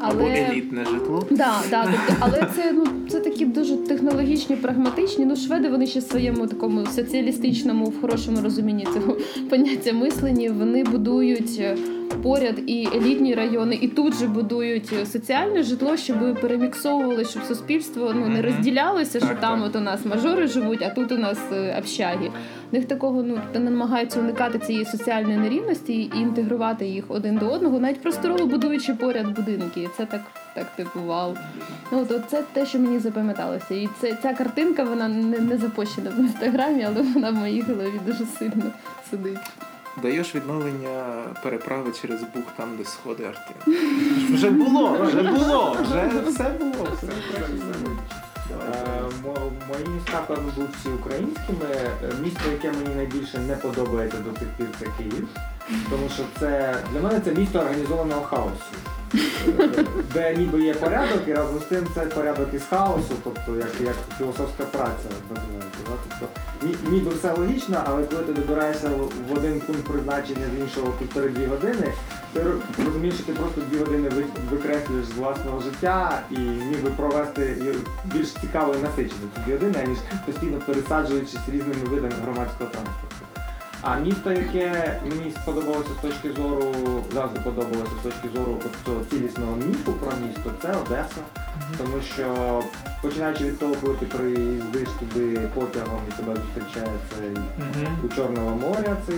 Або Але елітне житло. Да, да, тобто, але це ну це такі дуже технологічні, прагматичні. Ну, шведи вони ще в своєму такому соціалістичному, в хорошому розумінні цього поняття мислені. Вони будують е, поряд і елітні райони, і тут же будують соціальне житло, щоб переміксовували, щоб суспільство ну не розділялося, що Так, там так. от у нас мажори живуть, а тут у нас е, общаги. В них такого ну намагаються уникати цієї соціальної нерівності і інтегрувати їх один до одного, навіть просторово будуючи поряд будинки. Це так, так типу вау. Ну от це те, що мені запам'яталося. І це ця картинка вона не, не запущена в інстаграмі, але вона в моїй голові дуже сильно сидить. Даєш відновлення переправи через Буг там, де сходи арти. Вже було, вже було, вже все було. Все Е, Мої міста, певно, будуть всі українськими. Е, Місто, яке мені найбільше не подобається до цих пір, це Київ. Тому що це для мене це місто організованого хаосу. Де ніби є порядок, і разом з тим це порядок із хаосу, тобто як, як філософська праця? Тобто, ні- ніби все логічно, але коли ти добираєшся в один пункт призначення з іншого півтори-дві години, ти розумієш, що ти просто дві години викреслюєш з власного життя і міг би провести більш цікаво і насичено ці дві години, ніж постійно пересаджуючись різними видами громадського транспорту. А місто, яке мені сподобалося з точки зору, завжди подобалося з точки зору цього цілісного міфу про місто, це Одеса. Тому що починаючи від того, коли ти приїздиш туди потягом і тебе зустрічає цей у Чорного моря, цей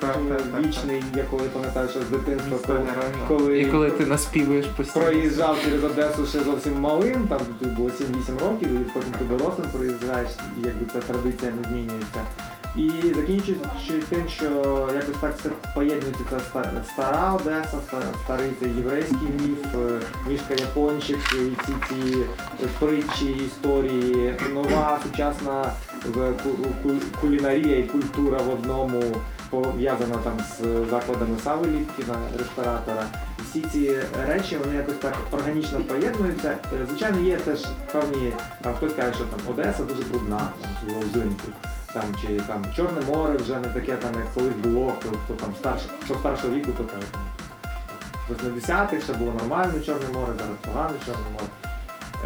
так, вічний, якого я пам'ятаю, що з дитинства, коли, коли І коли ти наспівуєш постійно. проїжджав через Одесу ще зовсім малим, там тобі було 7-8 років, і потім ти дорослим проїжджаєш, і якби ця традиція не змінюється. І закінчуючи тим, що якось так поєднується ця ста- стара Одеса, старий цей єврейський міф, е, мішка япончик, і всі ці е, притчі, історії, нова сучасна кулінарія і культура в одному пов'язана там з закладами Сави ресторатора. Всі ці речі вони якось так органічно поєднуються. Е, Звичайно, є теж певні, хтось каже, що там Одеса дуже брудна, там взимку. Там чи там Чорне море вже не таке там, як колись було, хто, хто там старше, що старшого віку, то там, В 80-х ще було нормальне Чорне море, зараз погане Чорне море.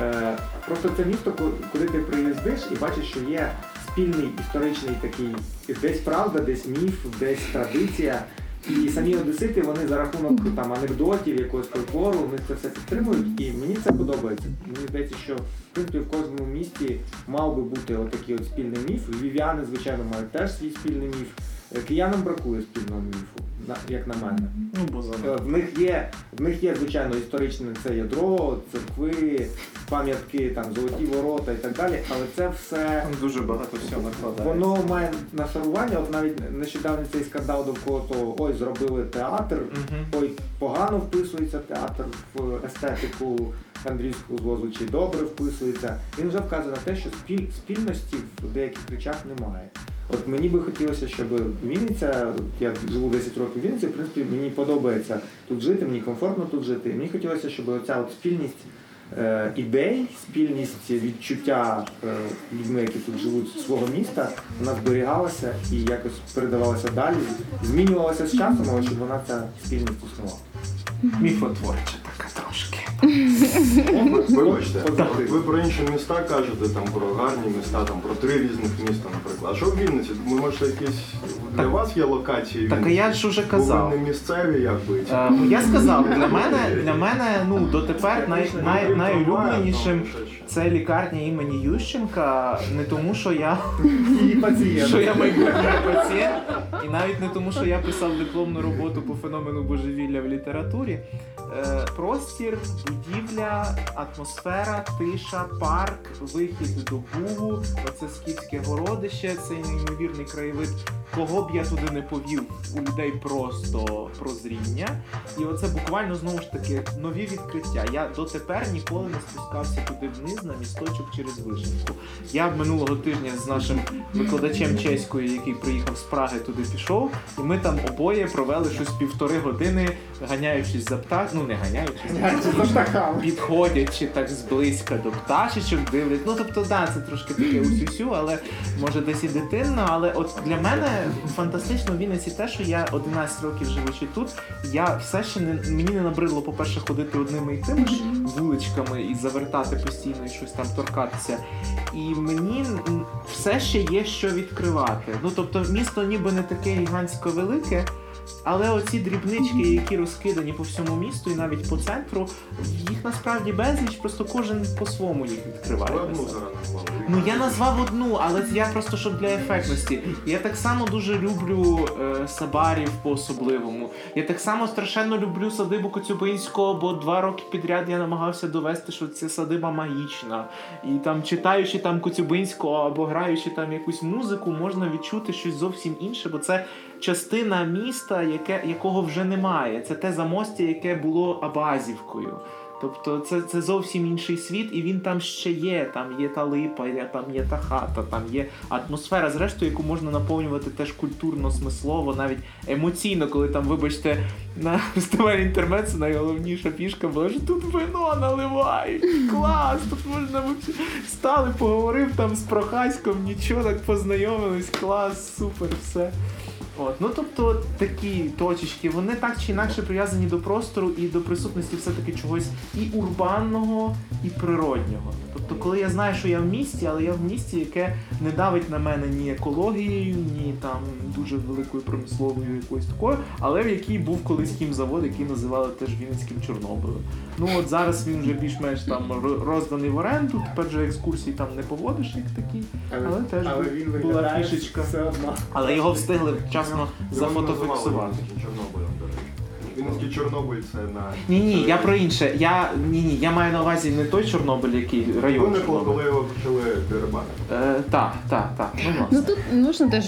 Е, просто це місто, куди ти приїздиш і бачиш, що є спільний історичний такий десь правда, десь міф, десь традиція. І самі одесити вони за рахунок там анекдотів, якогось фольклору, вони це все підтримують, і мені це подобається. Мені здається, що в принципі в кожному місті мав би бути отакий от спільний міф. Львів'яни, звичайно, мають теж свій спільний міф. Е, Киянам бракує спільного міфу, як на мене. Ну, бо за Е, В них є, в них є звичайно історичне це ядро, церкви, пам'ятки, там золоті ворота і так далі, але це все там дуже багато всього накладається. воно має нашарування. От навіть нещодавно цей скандал довкола того, ой, зробили театр, Мгм. ой, погано вписується театр в естетику Андрійського звозу, чи добре вписується. Він вже вказує на те, що спіль, спільності в деяких речах немає. От мені би хотілося, щоб Вінниця, я живу 10 років в Вінниці, в принципі, мені подобається тут жити, мені комфортно тут жити. Мені хотілося, щоб оця от спільність е, ідей, спільність відчуття е, людьми, які тут живуть свого міста, вона зберігалася і якось передавалася далі, змінювалася з часом, але щоб вона ця спільність існувала. Міфотворча така трошки. Вибачте, ви про інші міста кажете, там про гарні міста, там про три різних міста, наприклад. А що в Вінниці? Ми можете якісь для вас є локації? Так а я ж уже казав. ви не місцеві, якби. Е, Я сказав, для мене, для мене ну, дотепер най, най, найулюбленішим це лікарня імені Ющенка. Не тому, що я, пацієнт. що я майбутній пацієнт, і навіть не тому, що я писав дипломну роботу по феномену божевілля в літературі. Е, Простір, будівля, атмосфера, тиша, парк, вихід до Бугу, оце скіфське городище, цей неймовірний краєвид. Кого б я туди не повів, у людей просто прозріння. І оце буквально знову ж таки нові відкриття. Я дотепер ніколи не спускався туди вниз на місточок через вишенку. Я минулого тижня з нашим викладачем чеської, який приїхав з Праги, туди пішов, і ми там обоє провели щось півтори години, ганяючись за птах, ну не ганяючись, підходячи так зблизька до пташечок, дивлять. Ну тобто, да, це трошки таке усюсю, але може десь і дитинно. Але от для мене фантастично в Вінниці те, що я 11 років живучи тут, я все ще не мені не набридло, по-перше, ходити одними і тими ж вуличками і завертати постійно і щось там торкатися. І мені все ще є що відкривати. Ну тобто, місто ніби не таке гігантсько велике. Але оці дрібнички, які розкидані по всьому місту і навіть по центру, їх насправді безліч, просто кожен по-своєму їх відкриває. Ви одну зараз назвали. Ну я назвав одну, але я просто щоб для ефектності. Я так само дуже люблю е, сабарів по-особливому. Я так само страшенно люблю садибу Коцюбинського, бо два роки підряд я намагався довести, що ця садиба магічна. І там, читаючи там Коцюбинського або граючи там якусь музику, можна відчути щось зовсім інше, бо це частина міста, яке, якого вже немає. Це те замостя, яке було Абазівкою. Тобто це, це зовсім інший світ, і він там ще є. Там є та липа, там є та хата, там є атмосфера, зрештою, яку можна наповнювати теж культурно, смислово, навіть емоційно, коли там, вибачте, на фестивалі інтермецу найголовніша фішка була, що тут вино наливають. Клас! Тут можна стали, поговорив там з Прохаськом, нічого так познайомились, клас, супер, все. От, ну тобто такі точечки, вони так чи інакше прив'язані до простору і до присутності все-таки чогось і урбанного, і природнього. Тобто, коли я знаю, що я в місті, але я в місті, яке не давить на мене ні екологією, ні там дуже великою промисловою якоюсь такою, але в якій був колись хімзавод, який називали теж Вінницьким Чорнобилем. Ну от зараз він вже більш-менш там розданий в оренду, тепер же екскурсії там не поводиш як такі, але теж але він була фішечка. все одно. Але його встигли вчасно Його зафотофіксувати. Чорнобилем, речі. Чорнобиль це на... Ні, ні, я про інше. Я ні, ні, я маю на увазі не той Чорнобиль, який район Виникло, коли його почали дерибанити. Е, так, так, так. Ну, Ну тут можна теж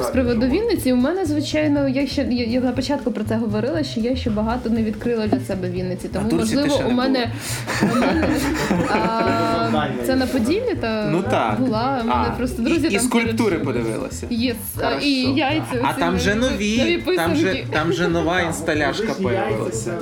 з приводу Вінниці. У мене звичайно, я ще я, на початку про це говорила, що я ще багато не відкрила для себе Вінниці. Тому можливо у мене, це на. Поділлі та Ну була. У мене просто друзі там скульптури подивилася. Yes, а, і яйця. А там вже нові- там же, там же нова інсталяшка Появилася.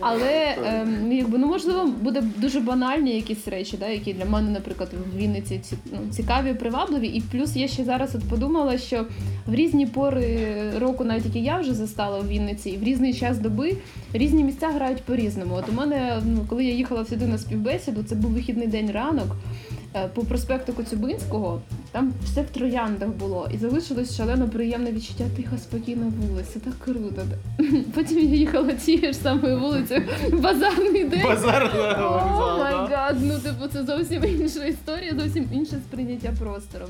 Але ем, ну, якби ну можливо буде дуже банальні якісь речі, да, які для мене, наприклад, в Вінниці ці, ну, цікаві, привабливі. І плюс я ще зараз от подумала, що в різні пори року, навіть які я вже застала в Вінниці, і в різний час доби різні місця грають по-різному. От у мене, ну коли я їхала сюди на співбесіду, це був вихідний день ранок. Е, По проспекту Коцюбинського там все в трояндах було, і залишилось шалено приємне відчуття тиха, спокійна вулиця. Так круто. Потім я їхала тією ж самою вулицею базарний день. Базар Oh my God, ну типу це зовсім інша історія, зовсім інше сприйняття простору.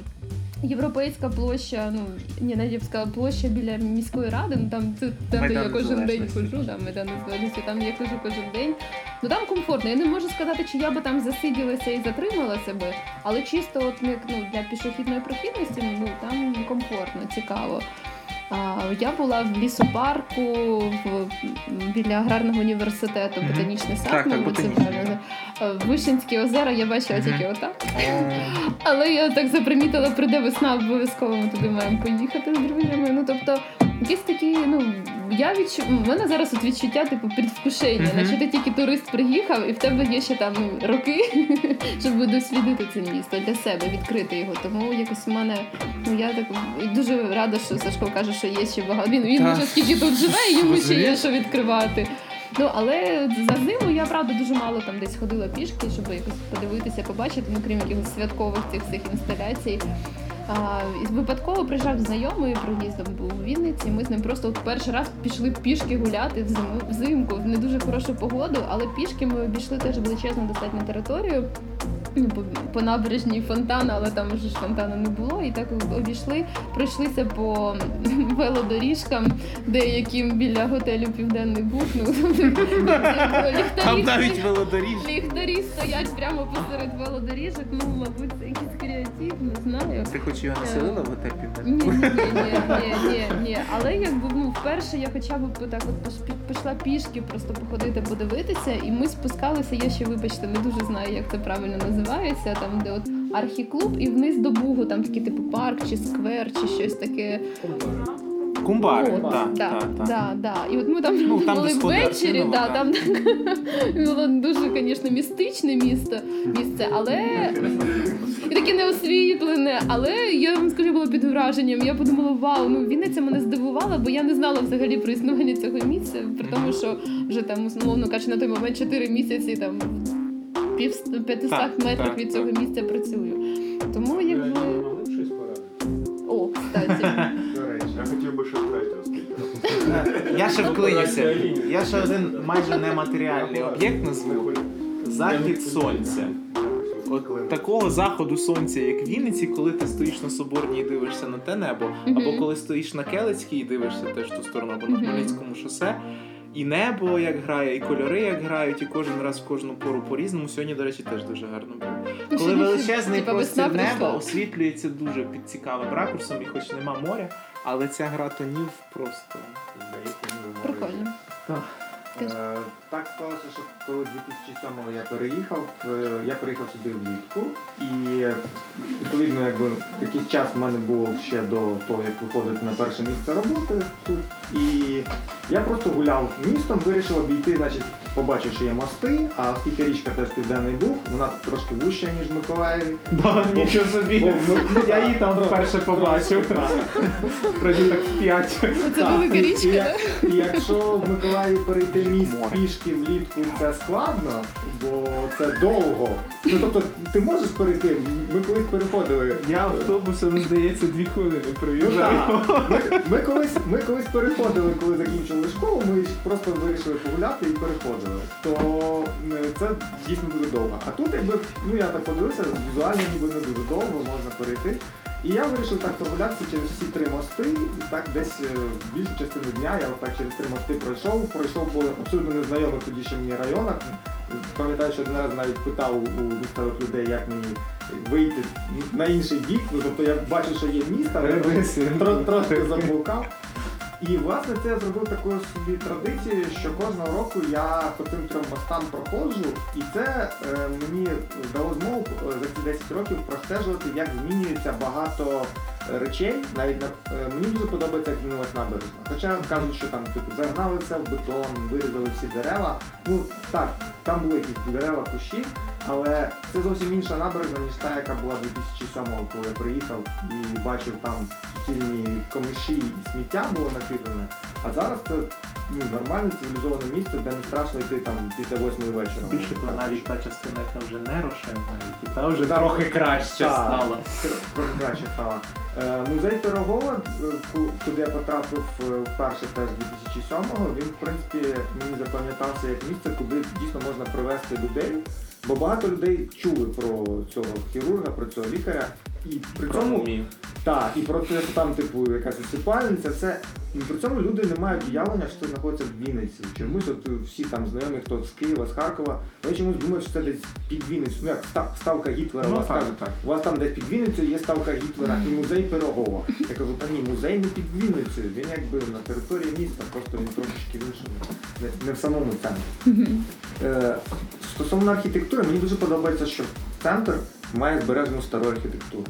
Європейська площа, ну ні, Надівська площа біля міської ради, ну там це там, де я кожен день хожу, там да, Майдан Незалежності, там я хожу кожен день. Ну там комфортно. Я не можу сказати, чи я би там засиділася і затримала себе, але чисто от ну для пішохідної прохідності, ну там комфортно, цікаво. Я була в лісопарку в, біля аграрного університету, ботанічний сад, Так, так, мабуть, це правильно. Вишинські озера я бачила Мгм. тільки отак. Але я так запримітила, прийде весна, обов'язково ми туди маємо поїхати з друзями. Ну тобто, якісь такі, ну я відчу... в мене зараз от відчуття, типу, предвкушення, Мгм. наче ти тільки турист приїхав, і в тебе є ще там роки, щоб дослідити це місто для себе, відкрити його. Тому якось в мене, ну я так дуже рада, що Сашко каже, що є ще багато. Він, він вже скільки тут живе, і йому ще є що відкривати. Ну але за зиму я правда дуже мало там десь ходила пішки, щоб якось подивитися, побачити, ну крім якихось святкових цих всіх інсталяцій. А, і випадково приїжджав знайомий проїздом був у Вінниці. Ми з ним просто от перший раз пішли пішки гуляти взимку в не дуже хорошу погоду, але пішки ми обійшли теж величезну достатньо територію. Ну, по, по набережній фонтану, але там вже ж фонтану не було. І так обійшли, пройшлися по велодоріжкам, деяким біля готелю Південний Буг. Ну, Там навіть велодоріж. Ліхтарі стоять прямо посеред велодоріжок. Ну, мабуть, це якийсь не знаю. Ти хоч його населила в ні, ні, ні, ні, ні, ні. Але якби ну вперше я хоча б так от пішла пішки, просто походити, подивитися, і ми спускалися. Я ще, вибачте, не дуже знаю, як це правильно називається. Там, де от архіклуб, і вниз до Бугу, там такий типу парк чи сквер, чи щось таке. Кумбари, От, так, да, так, так. да, да. І от ми там, Ну, там були ввечері, да, да. там так, було дуже, звісно, містичне місто, місце, але і таке неосвітлене. Але я вам скажу, було під враженням. Я подумала, вау, ну Вінниця мене здивувала, бо я не знала взагалі про існування цього місця, при тому, що вже там, умовно кажучи, на той момент 4 місяці там пів 500 Так, метрів так, від цього так. місця працюю. Тому Я якби. не могли щось порадити. О, кстати. Хотів би ще третього спікера. Я ще вклинюся. Я ще один майже нематеріальний об'єкт назву. Захід сонця. От такого заходу сонця, як в Вінниці, коли ти стоїш на Соборній і дивишся на те небо, або коли стоїш на Келицькій і дивишся теж ту сторону, або на Хмельницькому шосе. І небо як грає, і кольори як грають, і кожен раз в кожну пору по-різному. Сьогодні, до речі, теж дуже гарно було. Коли величезний простір неба освітлюється дуже під цікавим ракурсом, і хоч нема моря, але ця гра тонів просто. Прикольно. Е, Так сталося, що коли 2007-го я переїхав, е, я переїхав сюди влітку, і відповідно, якби якийсь час в мене було ще до того, як виходити на перше місце роботи тут. І я просто гуляв містом, вирішив обійти, значить, побачив, що є мости, а оскільки річка теж Південний Буг, вона трошки вуща, ніж в Миколаєві. Да, нічого собі. Бо, ну, Я її там вперше побачив. Пройду так в п'ять. Це Так, велика річка, і якщо в Миколаїві перейти міст пішки влітку, це складно, бо це довго. Ну тобто ти можеш перейти, ми колись переходили. Я автобусом, здається, дві хвилини Ну, проїжджаю. Ми, ми, колись, ми колись переходили, коли закінчили школу, ми просто вирішили погуляти і переходили. То це дійсно дуже довго. А тут, якби, ну я так подивився, візуально ніби не дуже довго, можна перейти. І я вирішив так прогулятися через всі три мости, і так десь е, більшу частину дня я отак через три мости пройшов, пройшов по абсолютно незнайомих тоді ще мені районах. Пам'ятаю, що один раз навіть питав у місцевих людей, як мені вийти на інший бік. Ну тобто я бачив, що є місто, але трошки заблукав. І власне це я зробив такою собі традицією, що кожного року я по цим трьом мостам проходжу, і це е, мені дало змогу е, за ці 10 років простежувати, як змінюється багато речей. Навіть на е, мені дуже подобається, як змінилась набережна. Хоча кажуть, що там типу загнали це в бетон, вирізали всі дерева. Ну так, там були якісь дерева, кущі, але це зовсім інша набережна, ніж та, яка була 2007-го, коли я приїхав і бачив там суцільні комиші і сміття було накидане. А зараз це ну, нормальне цивілізоване місце, де не страшно йти там після восьмої вечора. Більше того, навіть та частина, яка вже не рошена, і та вже Так. трохи краще стала. Трохи краще стало. Е, Музей Пирогова, е, куди я потрапив е, вперше теж 2007-го, він, в принципі, мені запам'ятався як місце, куди дійсно можна привезти людей. Бо багато людей чули про цього хірурга, про цього лікаря. І при цьому так, і про те, що там, типу, якась осипальниця, все. І при цьому люди не мають уявлення, що це знаходиться в Вінниці. Чомусь от всі там знайомі, хто з Києва, з Харкова, вони чомусь думають, що це десь під Вінницю. Ну як ставка Гітлера, Ну, у вас так, кажуть, так. у вас там десь під Вінницею є ставка Гітлера і музей Пирогова. Я кажу, та ні, музей не під Вінницею, він якби на території міста, просто він трошечки в іншому, не, не в самому центрі. Е, стосовно архітектури, мені дуже подобається, що центр має збережену стару архітектуру.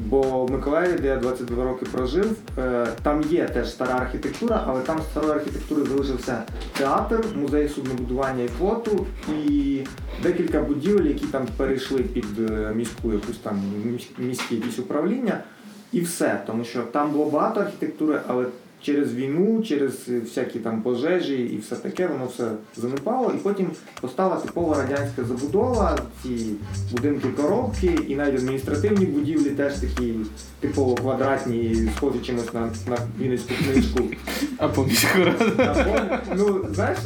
Бо в Миколаєві, де я 22 роки прожив, е, там є теж стара архітектура, але там з старої архітектури залишився театр, музей суднобудування і флоту і декілька будівель, які там перейшли під е, міську якусь там місь- міське якісь управління. І все, тому що там було багато архітектури, але через війну, через всякі там пожежі і все таке, воно все занепало. І потім постала типова радянська забудова, ці будинки коробки, і навіть адміністративні будівлі теж такі типово квадратні, схожі чимось на, на Вінницьку книжку. Або міську раду. Ну, знаєш,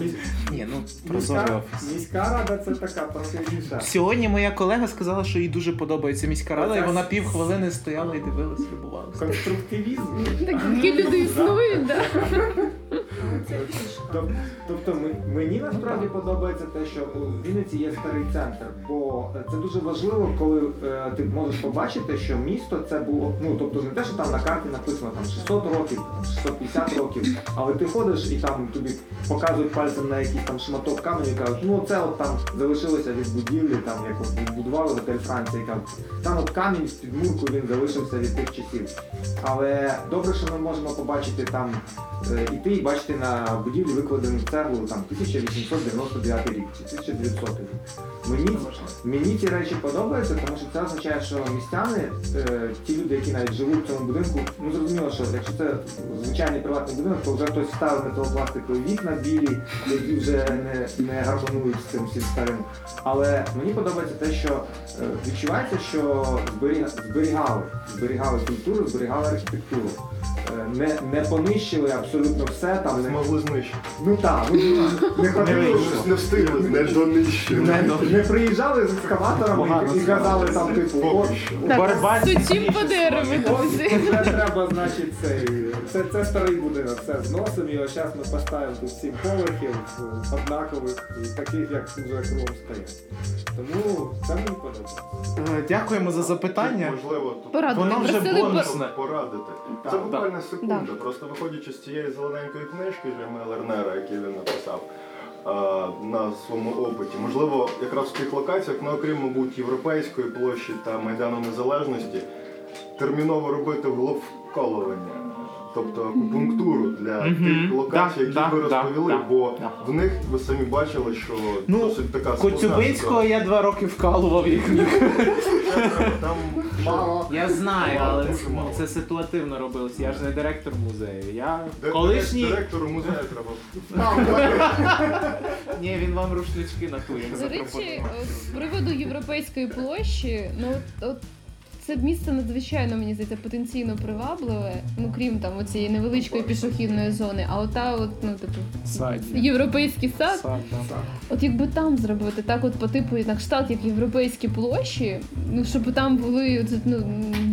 е, Ні, ну міська, міська рада це така трохи інша. Сьогодні моя колега сказала, що їй дуже подобається міська рада, і вона півхвилини стояла і дивилась, любувалася. Конструктивізм. Такі люди існують, да? Тоб- Тобто мені насправді подобається те, що у Вінниці є старий центр, бо це дуже важливо, коли е, ти можеш побачити, що місто це було, ну тобто не те, що там на карті написано там 600 років, 650 років, але ти ходиш і там тобі показують пальцем на якийсь там шматок каменю і кажуть, ну це от там залишилося від будівлі, там як от відбудували готель Франції, і там от камінь з підмурку він залишився від тих часів. Але добре, що ми можемо побачити там е, іти і бачити на будівлі викладену цеглу там 1899 рік чи 1900 рік. Мені, мені ці речі подобаються, тому що це означає, що містяни, е, ті люди, які навіть живуть в цьому будинку, ну зрозуміло, що якщо це звичайний приватний будинок, то вже хтось ставив металопластикові вікна білі, які вже не, не гармонують з цим всім старим. Але мені подобається те, що е, відчувається, що зберігали, зберігали культуру, зберігали архітектуру. Не, не понищили абсолютно все. Там не Змогли знищити. Ну так, ну, не хватило. Не встигли, не донищили. Не, не приїжджали з екскаваторами і казали там, типу, от, з Сучим по дереву. Ось це треба, значить, цей. Це, це старий будинок, все зносимо, і ось зараз ми поставимо тут сім поверхів однакових, і таких, як вже кругом стоять. Тому це мені подобається. Е, Дякуємо за запитання. Можливо, тут. Воно вже Просили бонусне. порадити. Так, Це буквально секунда. Да. Просто виходячи з цієї зелененької книжки Жеми Лернера, який він написав а, на своєму опиті. Можливо, якраз в тих локаціях, ну окрім, мабуть, Європейської площі та Майдану Незалежності, терміново робити вголовколування. Тобто акупунктуру для тих локацій, які ви розповіли, бо в них ви самі бачили, що Ну, досить така складна Коцюбинського я два роки вкалував їх. Там Мало. Я знаю, але це, ситуативно робилось. Я ж не директор музею. Я колишній. директору музею треба. Ні, він вам рушнички натує. До речі, з приводу європейської площі, ну от це місце надзвичайно мені здається потенційно привабливе. Ну крім там оцієї невеличкої пішохідної зони, а ота, от ну типу Садь. європейський сад. Сад, да. От якби там зробити так, от по типу на кшталт, як європейські площі, ну щоб там були от, ну,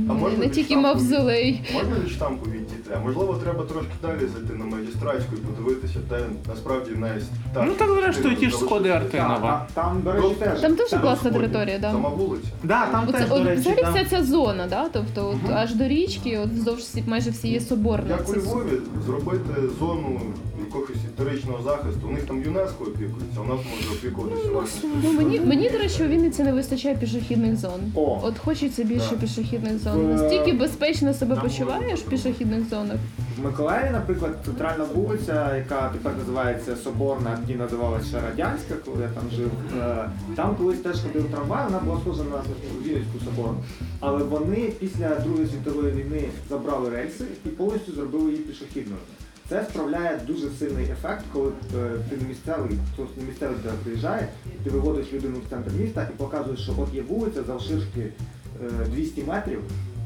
А не тільки мавзолей. Можна від штампу відійти? А можливо, треба трошки далі зайти на магістратську і подивитися, де насправді навіть так. Ну так зрештою ті ж сходи. Артинова. Та- Там, до речі, теж. Там дуже класна територія, да. Сама вулиця. Да, там теж, от, до речі, вся ця зона, да? тобто от, аж до річки, от вздовж всі, майже всієї соборної. Як у Львові зробити зону якогось історичного захисту. У них там ЮНЕСКО опікується, у нас може опікуватися власне. Ну, мені, мені, до речі, у Вінниці не вистачає пішохідних зон. О. От хочеться більше Так. пішохідних зон. Настільки безпечно себе почуваєш в пішохідних зонах. В Миколаєві, наприклад, центральна вулиця, яка тепер називається Соборна, тоді називалася ще Радянська, коли я там жив. е, Там колись теж ходив трамвай, вона була схожа на Вінницьку соборну. Але вони після Другої світової війни забрали рельси і повністю зробили її пішохідною. Це справляє дуже сильний ефект, коли е, ти не місцевий, хтось не місцевий туди приїжджає, ти виводиш людину в центр міста і показуєш, що от є вулиця завширшки е, 200 метрів,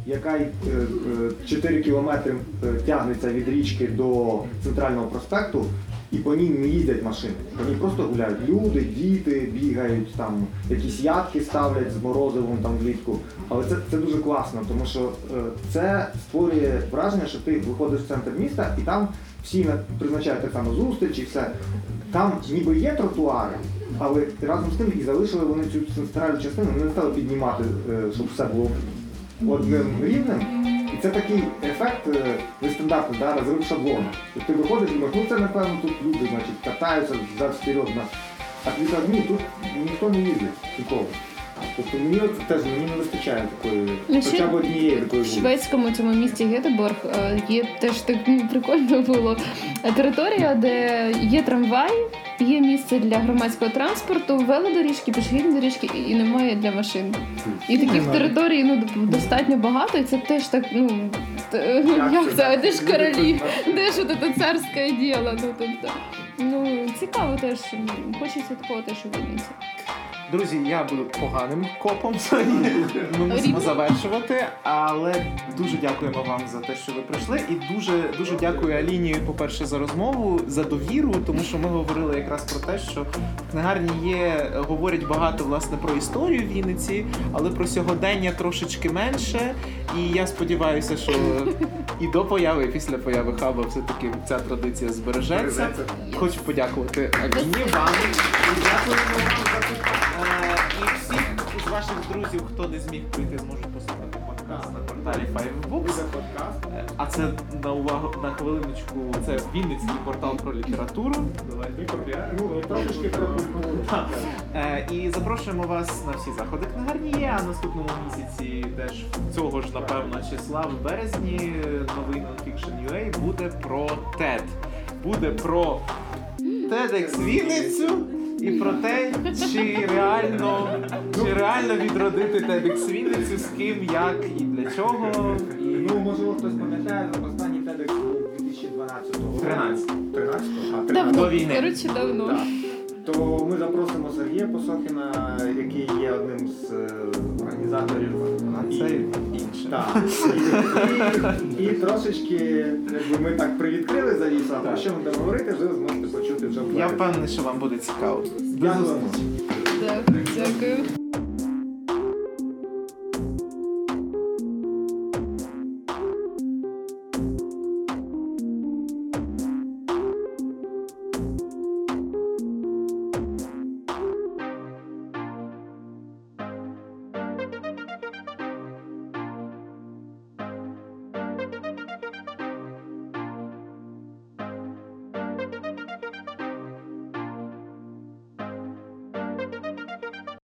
яка й, е, е, 4 кілометри е, тягнеться від річки до центрального проспекту, і по ній не їздять машини. По ній просто гуляють люди, діти бігають, там якісь ядки ставлять з морозивом там влітку. Але це, це дуже класно, тому що е, це створює враження, що ти виходиш в центр міста і там всі на- призначають так само зустрічі, все. Там ніби є тротуари, але разом з тим і залишили вони цю центральну частину, вони не стали піднімати, е, щоб все було одним рівнем. І це такий ефект нестандартний, да, розрив шаблона. Тобто ти виходиш і думаєш, ну це напевно тут люди значить, катаються за вперед. А ти ні, тут ніхто не їздить ніколи. Тобто мені от теж мені не вистачає такої, Ну, хоча б однієї такої В шведському цьому місті Гетеборг е, є теж так ну, прикольно було. Е, територія, де є трамвай, є місце для громадського транспорту, велодоріжки, пішохідні доріжки і- немає для машин. І таких територій ну достатньо багато, і це теж так, ну як це, де ж королі, де ж от це царське діло. Ну тобто, ну цікаво теж, хочеться такого теж у Вінниці. Друзі, я буду поганим копом. Ми мусимо завершувати. Але дуже дякуємо вам за те, що ви прийшли. І дуже дуже дякую Аліні, по-перше, за розмову, за довіру, тому що ми говорили якраз про те, що в книгарні є, говорять багато власне про історію Вінниці, але про сьогодення трошечки менше. І я сподіваюся, що і до появи, і після появи хаба все-таки ця традиція збережеться. Хочу подякувати Аліні, вам. Дякуємо вам за з ваших друзів, хто не зміг прийти, зможуть послухати подкаст на порталі Fivebooks. Е, А це на увагу на хвилиночку. Це Вінницький портал про літературу. Ну, про. Е, І запрошуємо вас на всі заходи книгарні є. А наступному місяці теж цього ж напевно числа в березні новий Nonfiction UA буде про TED. Буде про TEDx Вінницю і про те, чи реально, чи реально відродити TEDx Вінницю, з ким, як і для чого. І... Ну, можливо, хтось пам'ятає, останній TEDx був 2012 року. 13. 13 А, 13 Давно, До війни. коротше, давно. Так. То ми запросимо Сергія Посохіна, який є одним з е, організаторів. А І- це інше. Так. І, і, і трошечки, якби ми так привідкрили завісу, а про що ми будемо говорити, ви зможете почути вже в Я впевнений, що вам буде цікаво. До Дякую. зустрічі. Дякую. Дякую.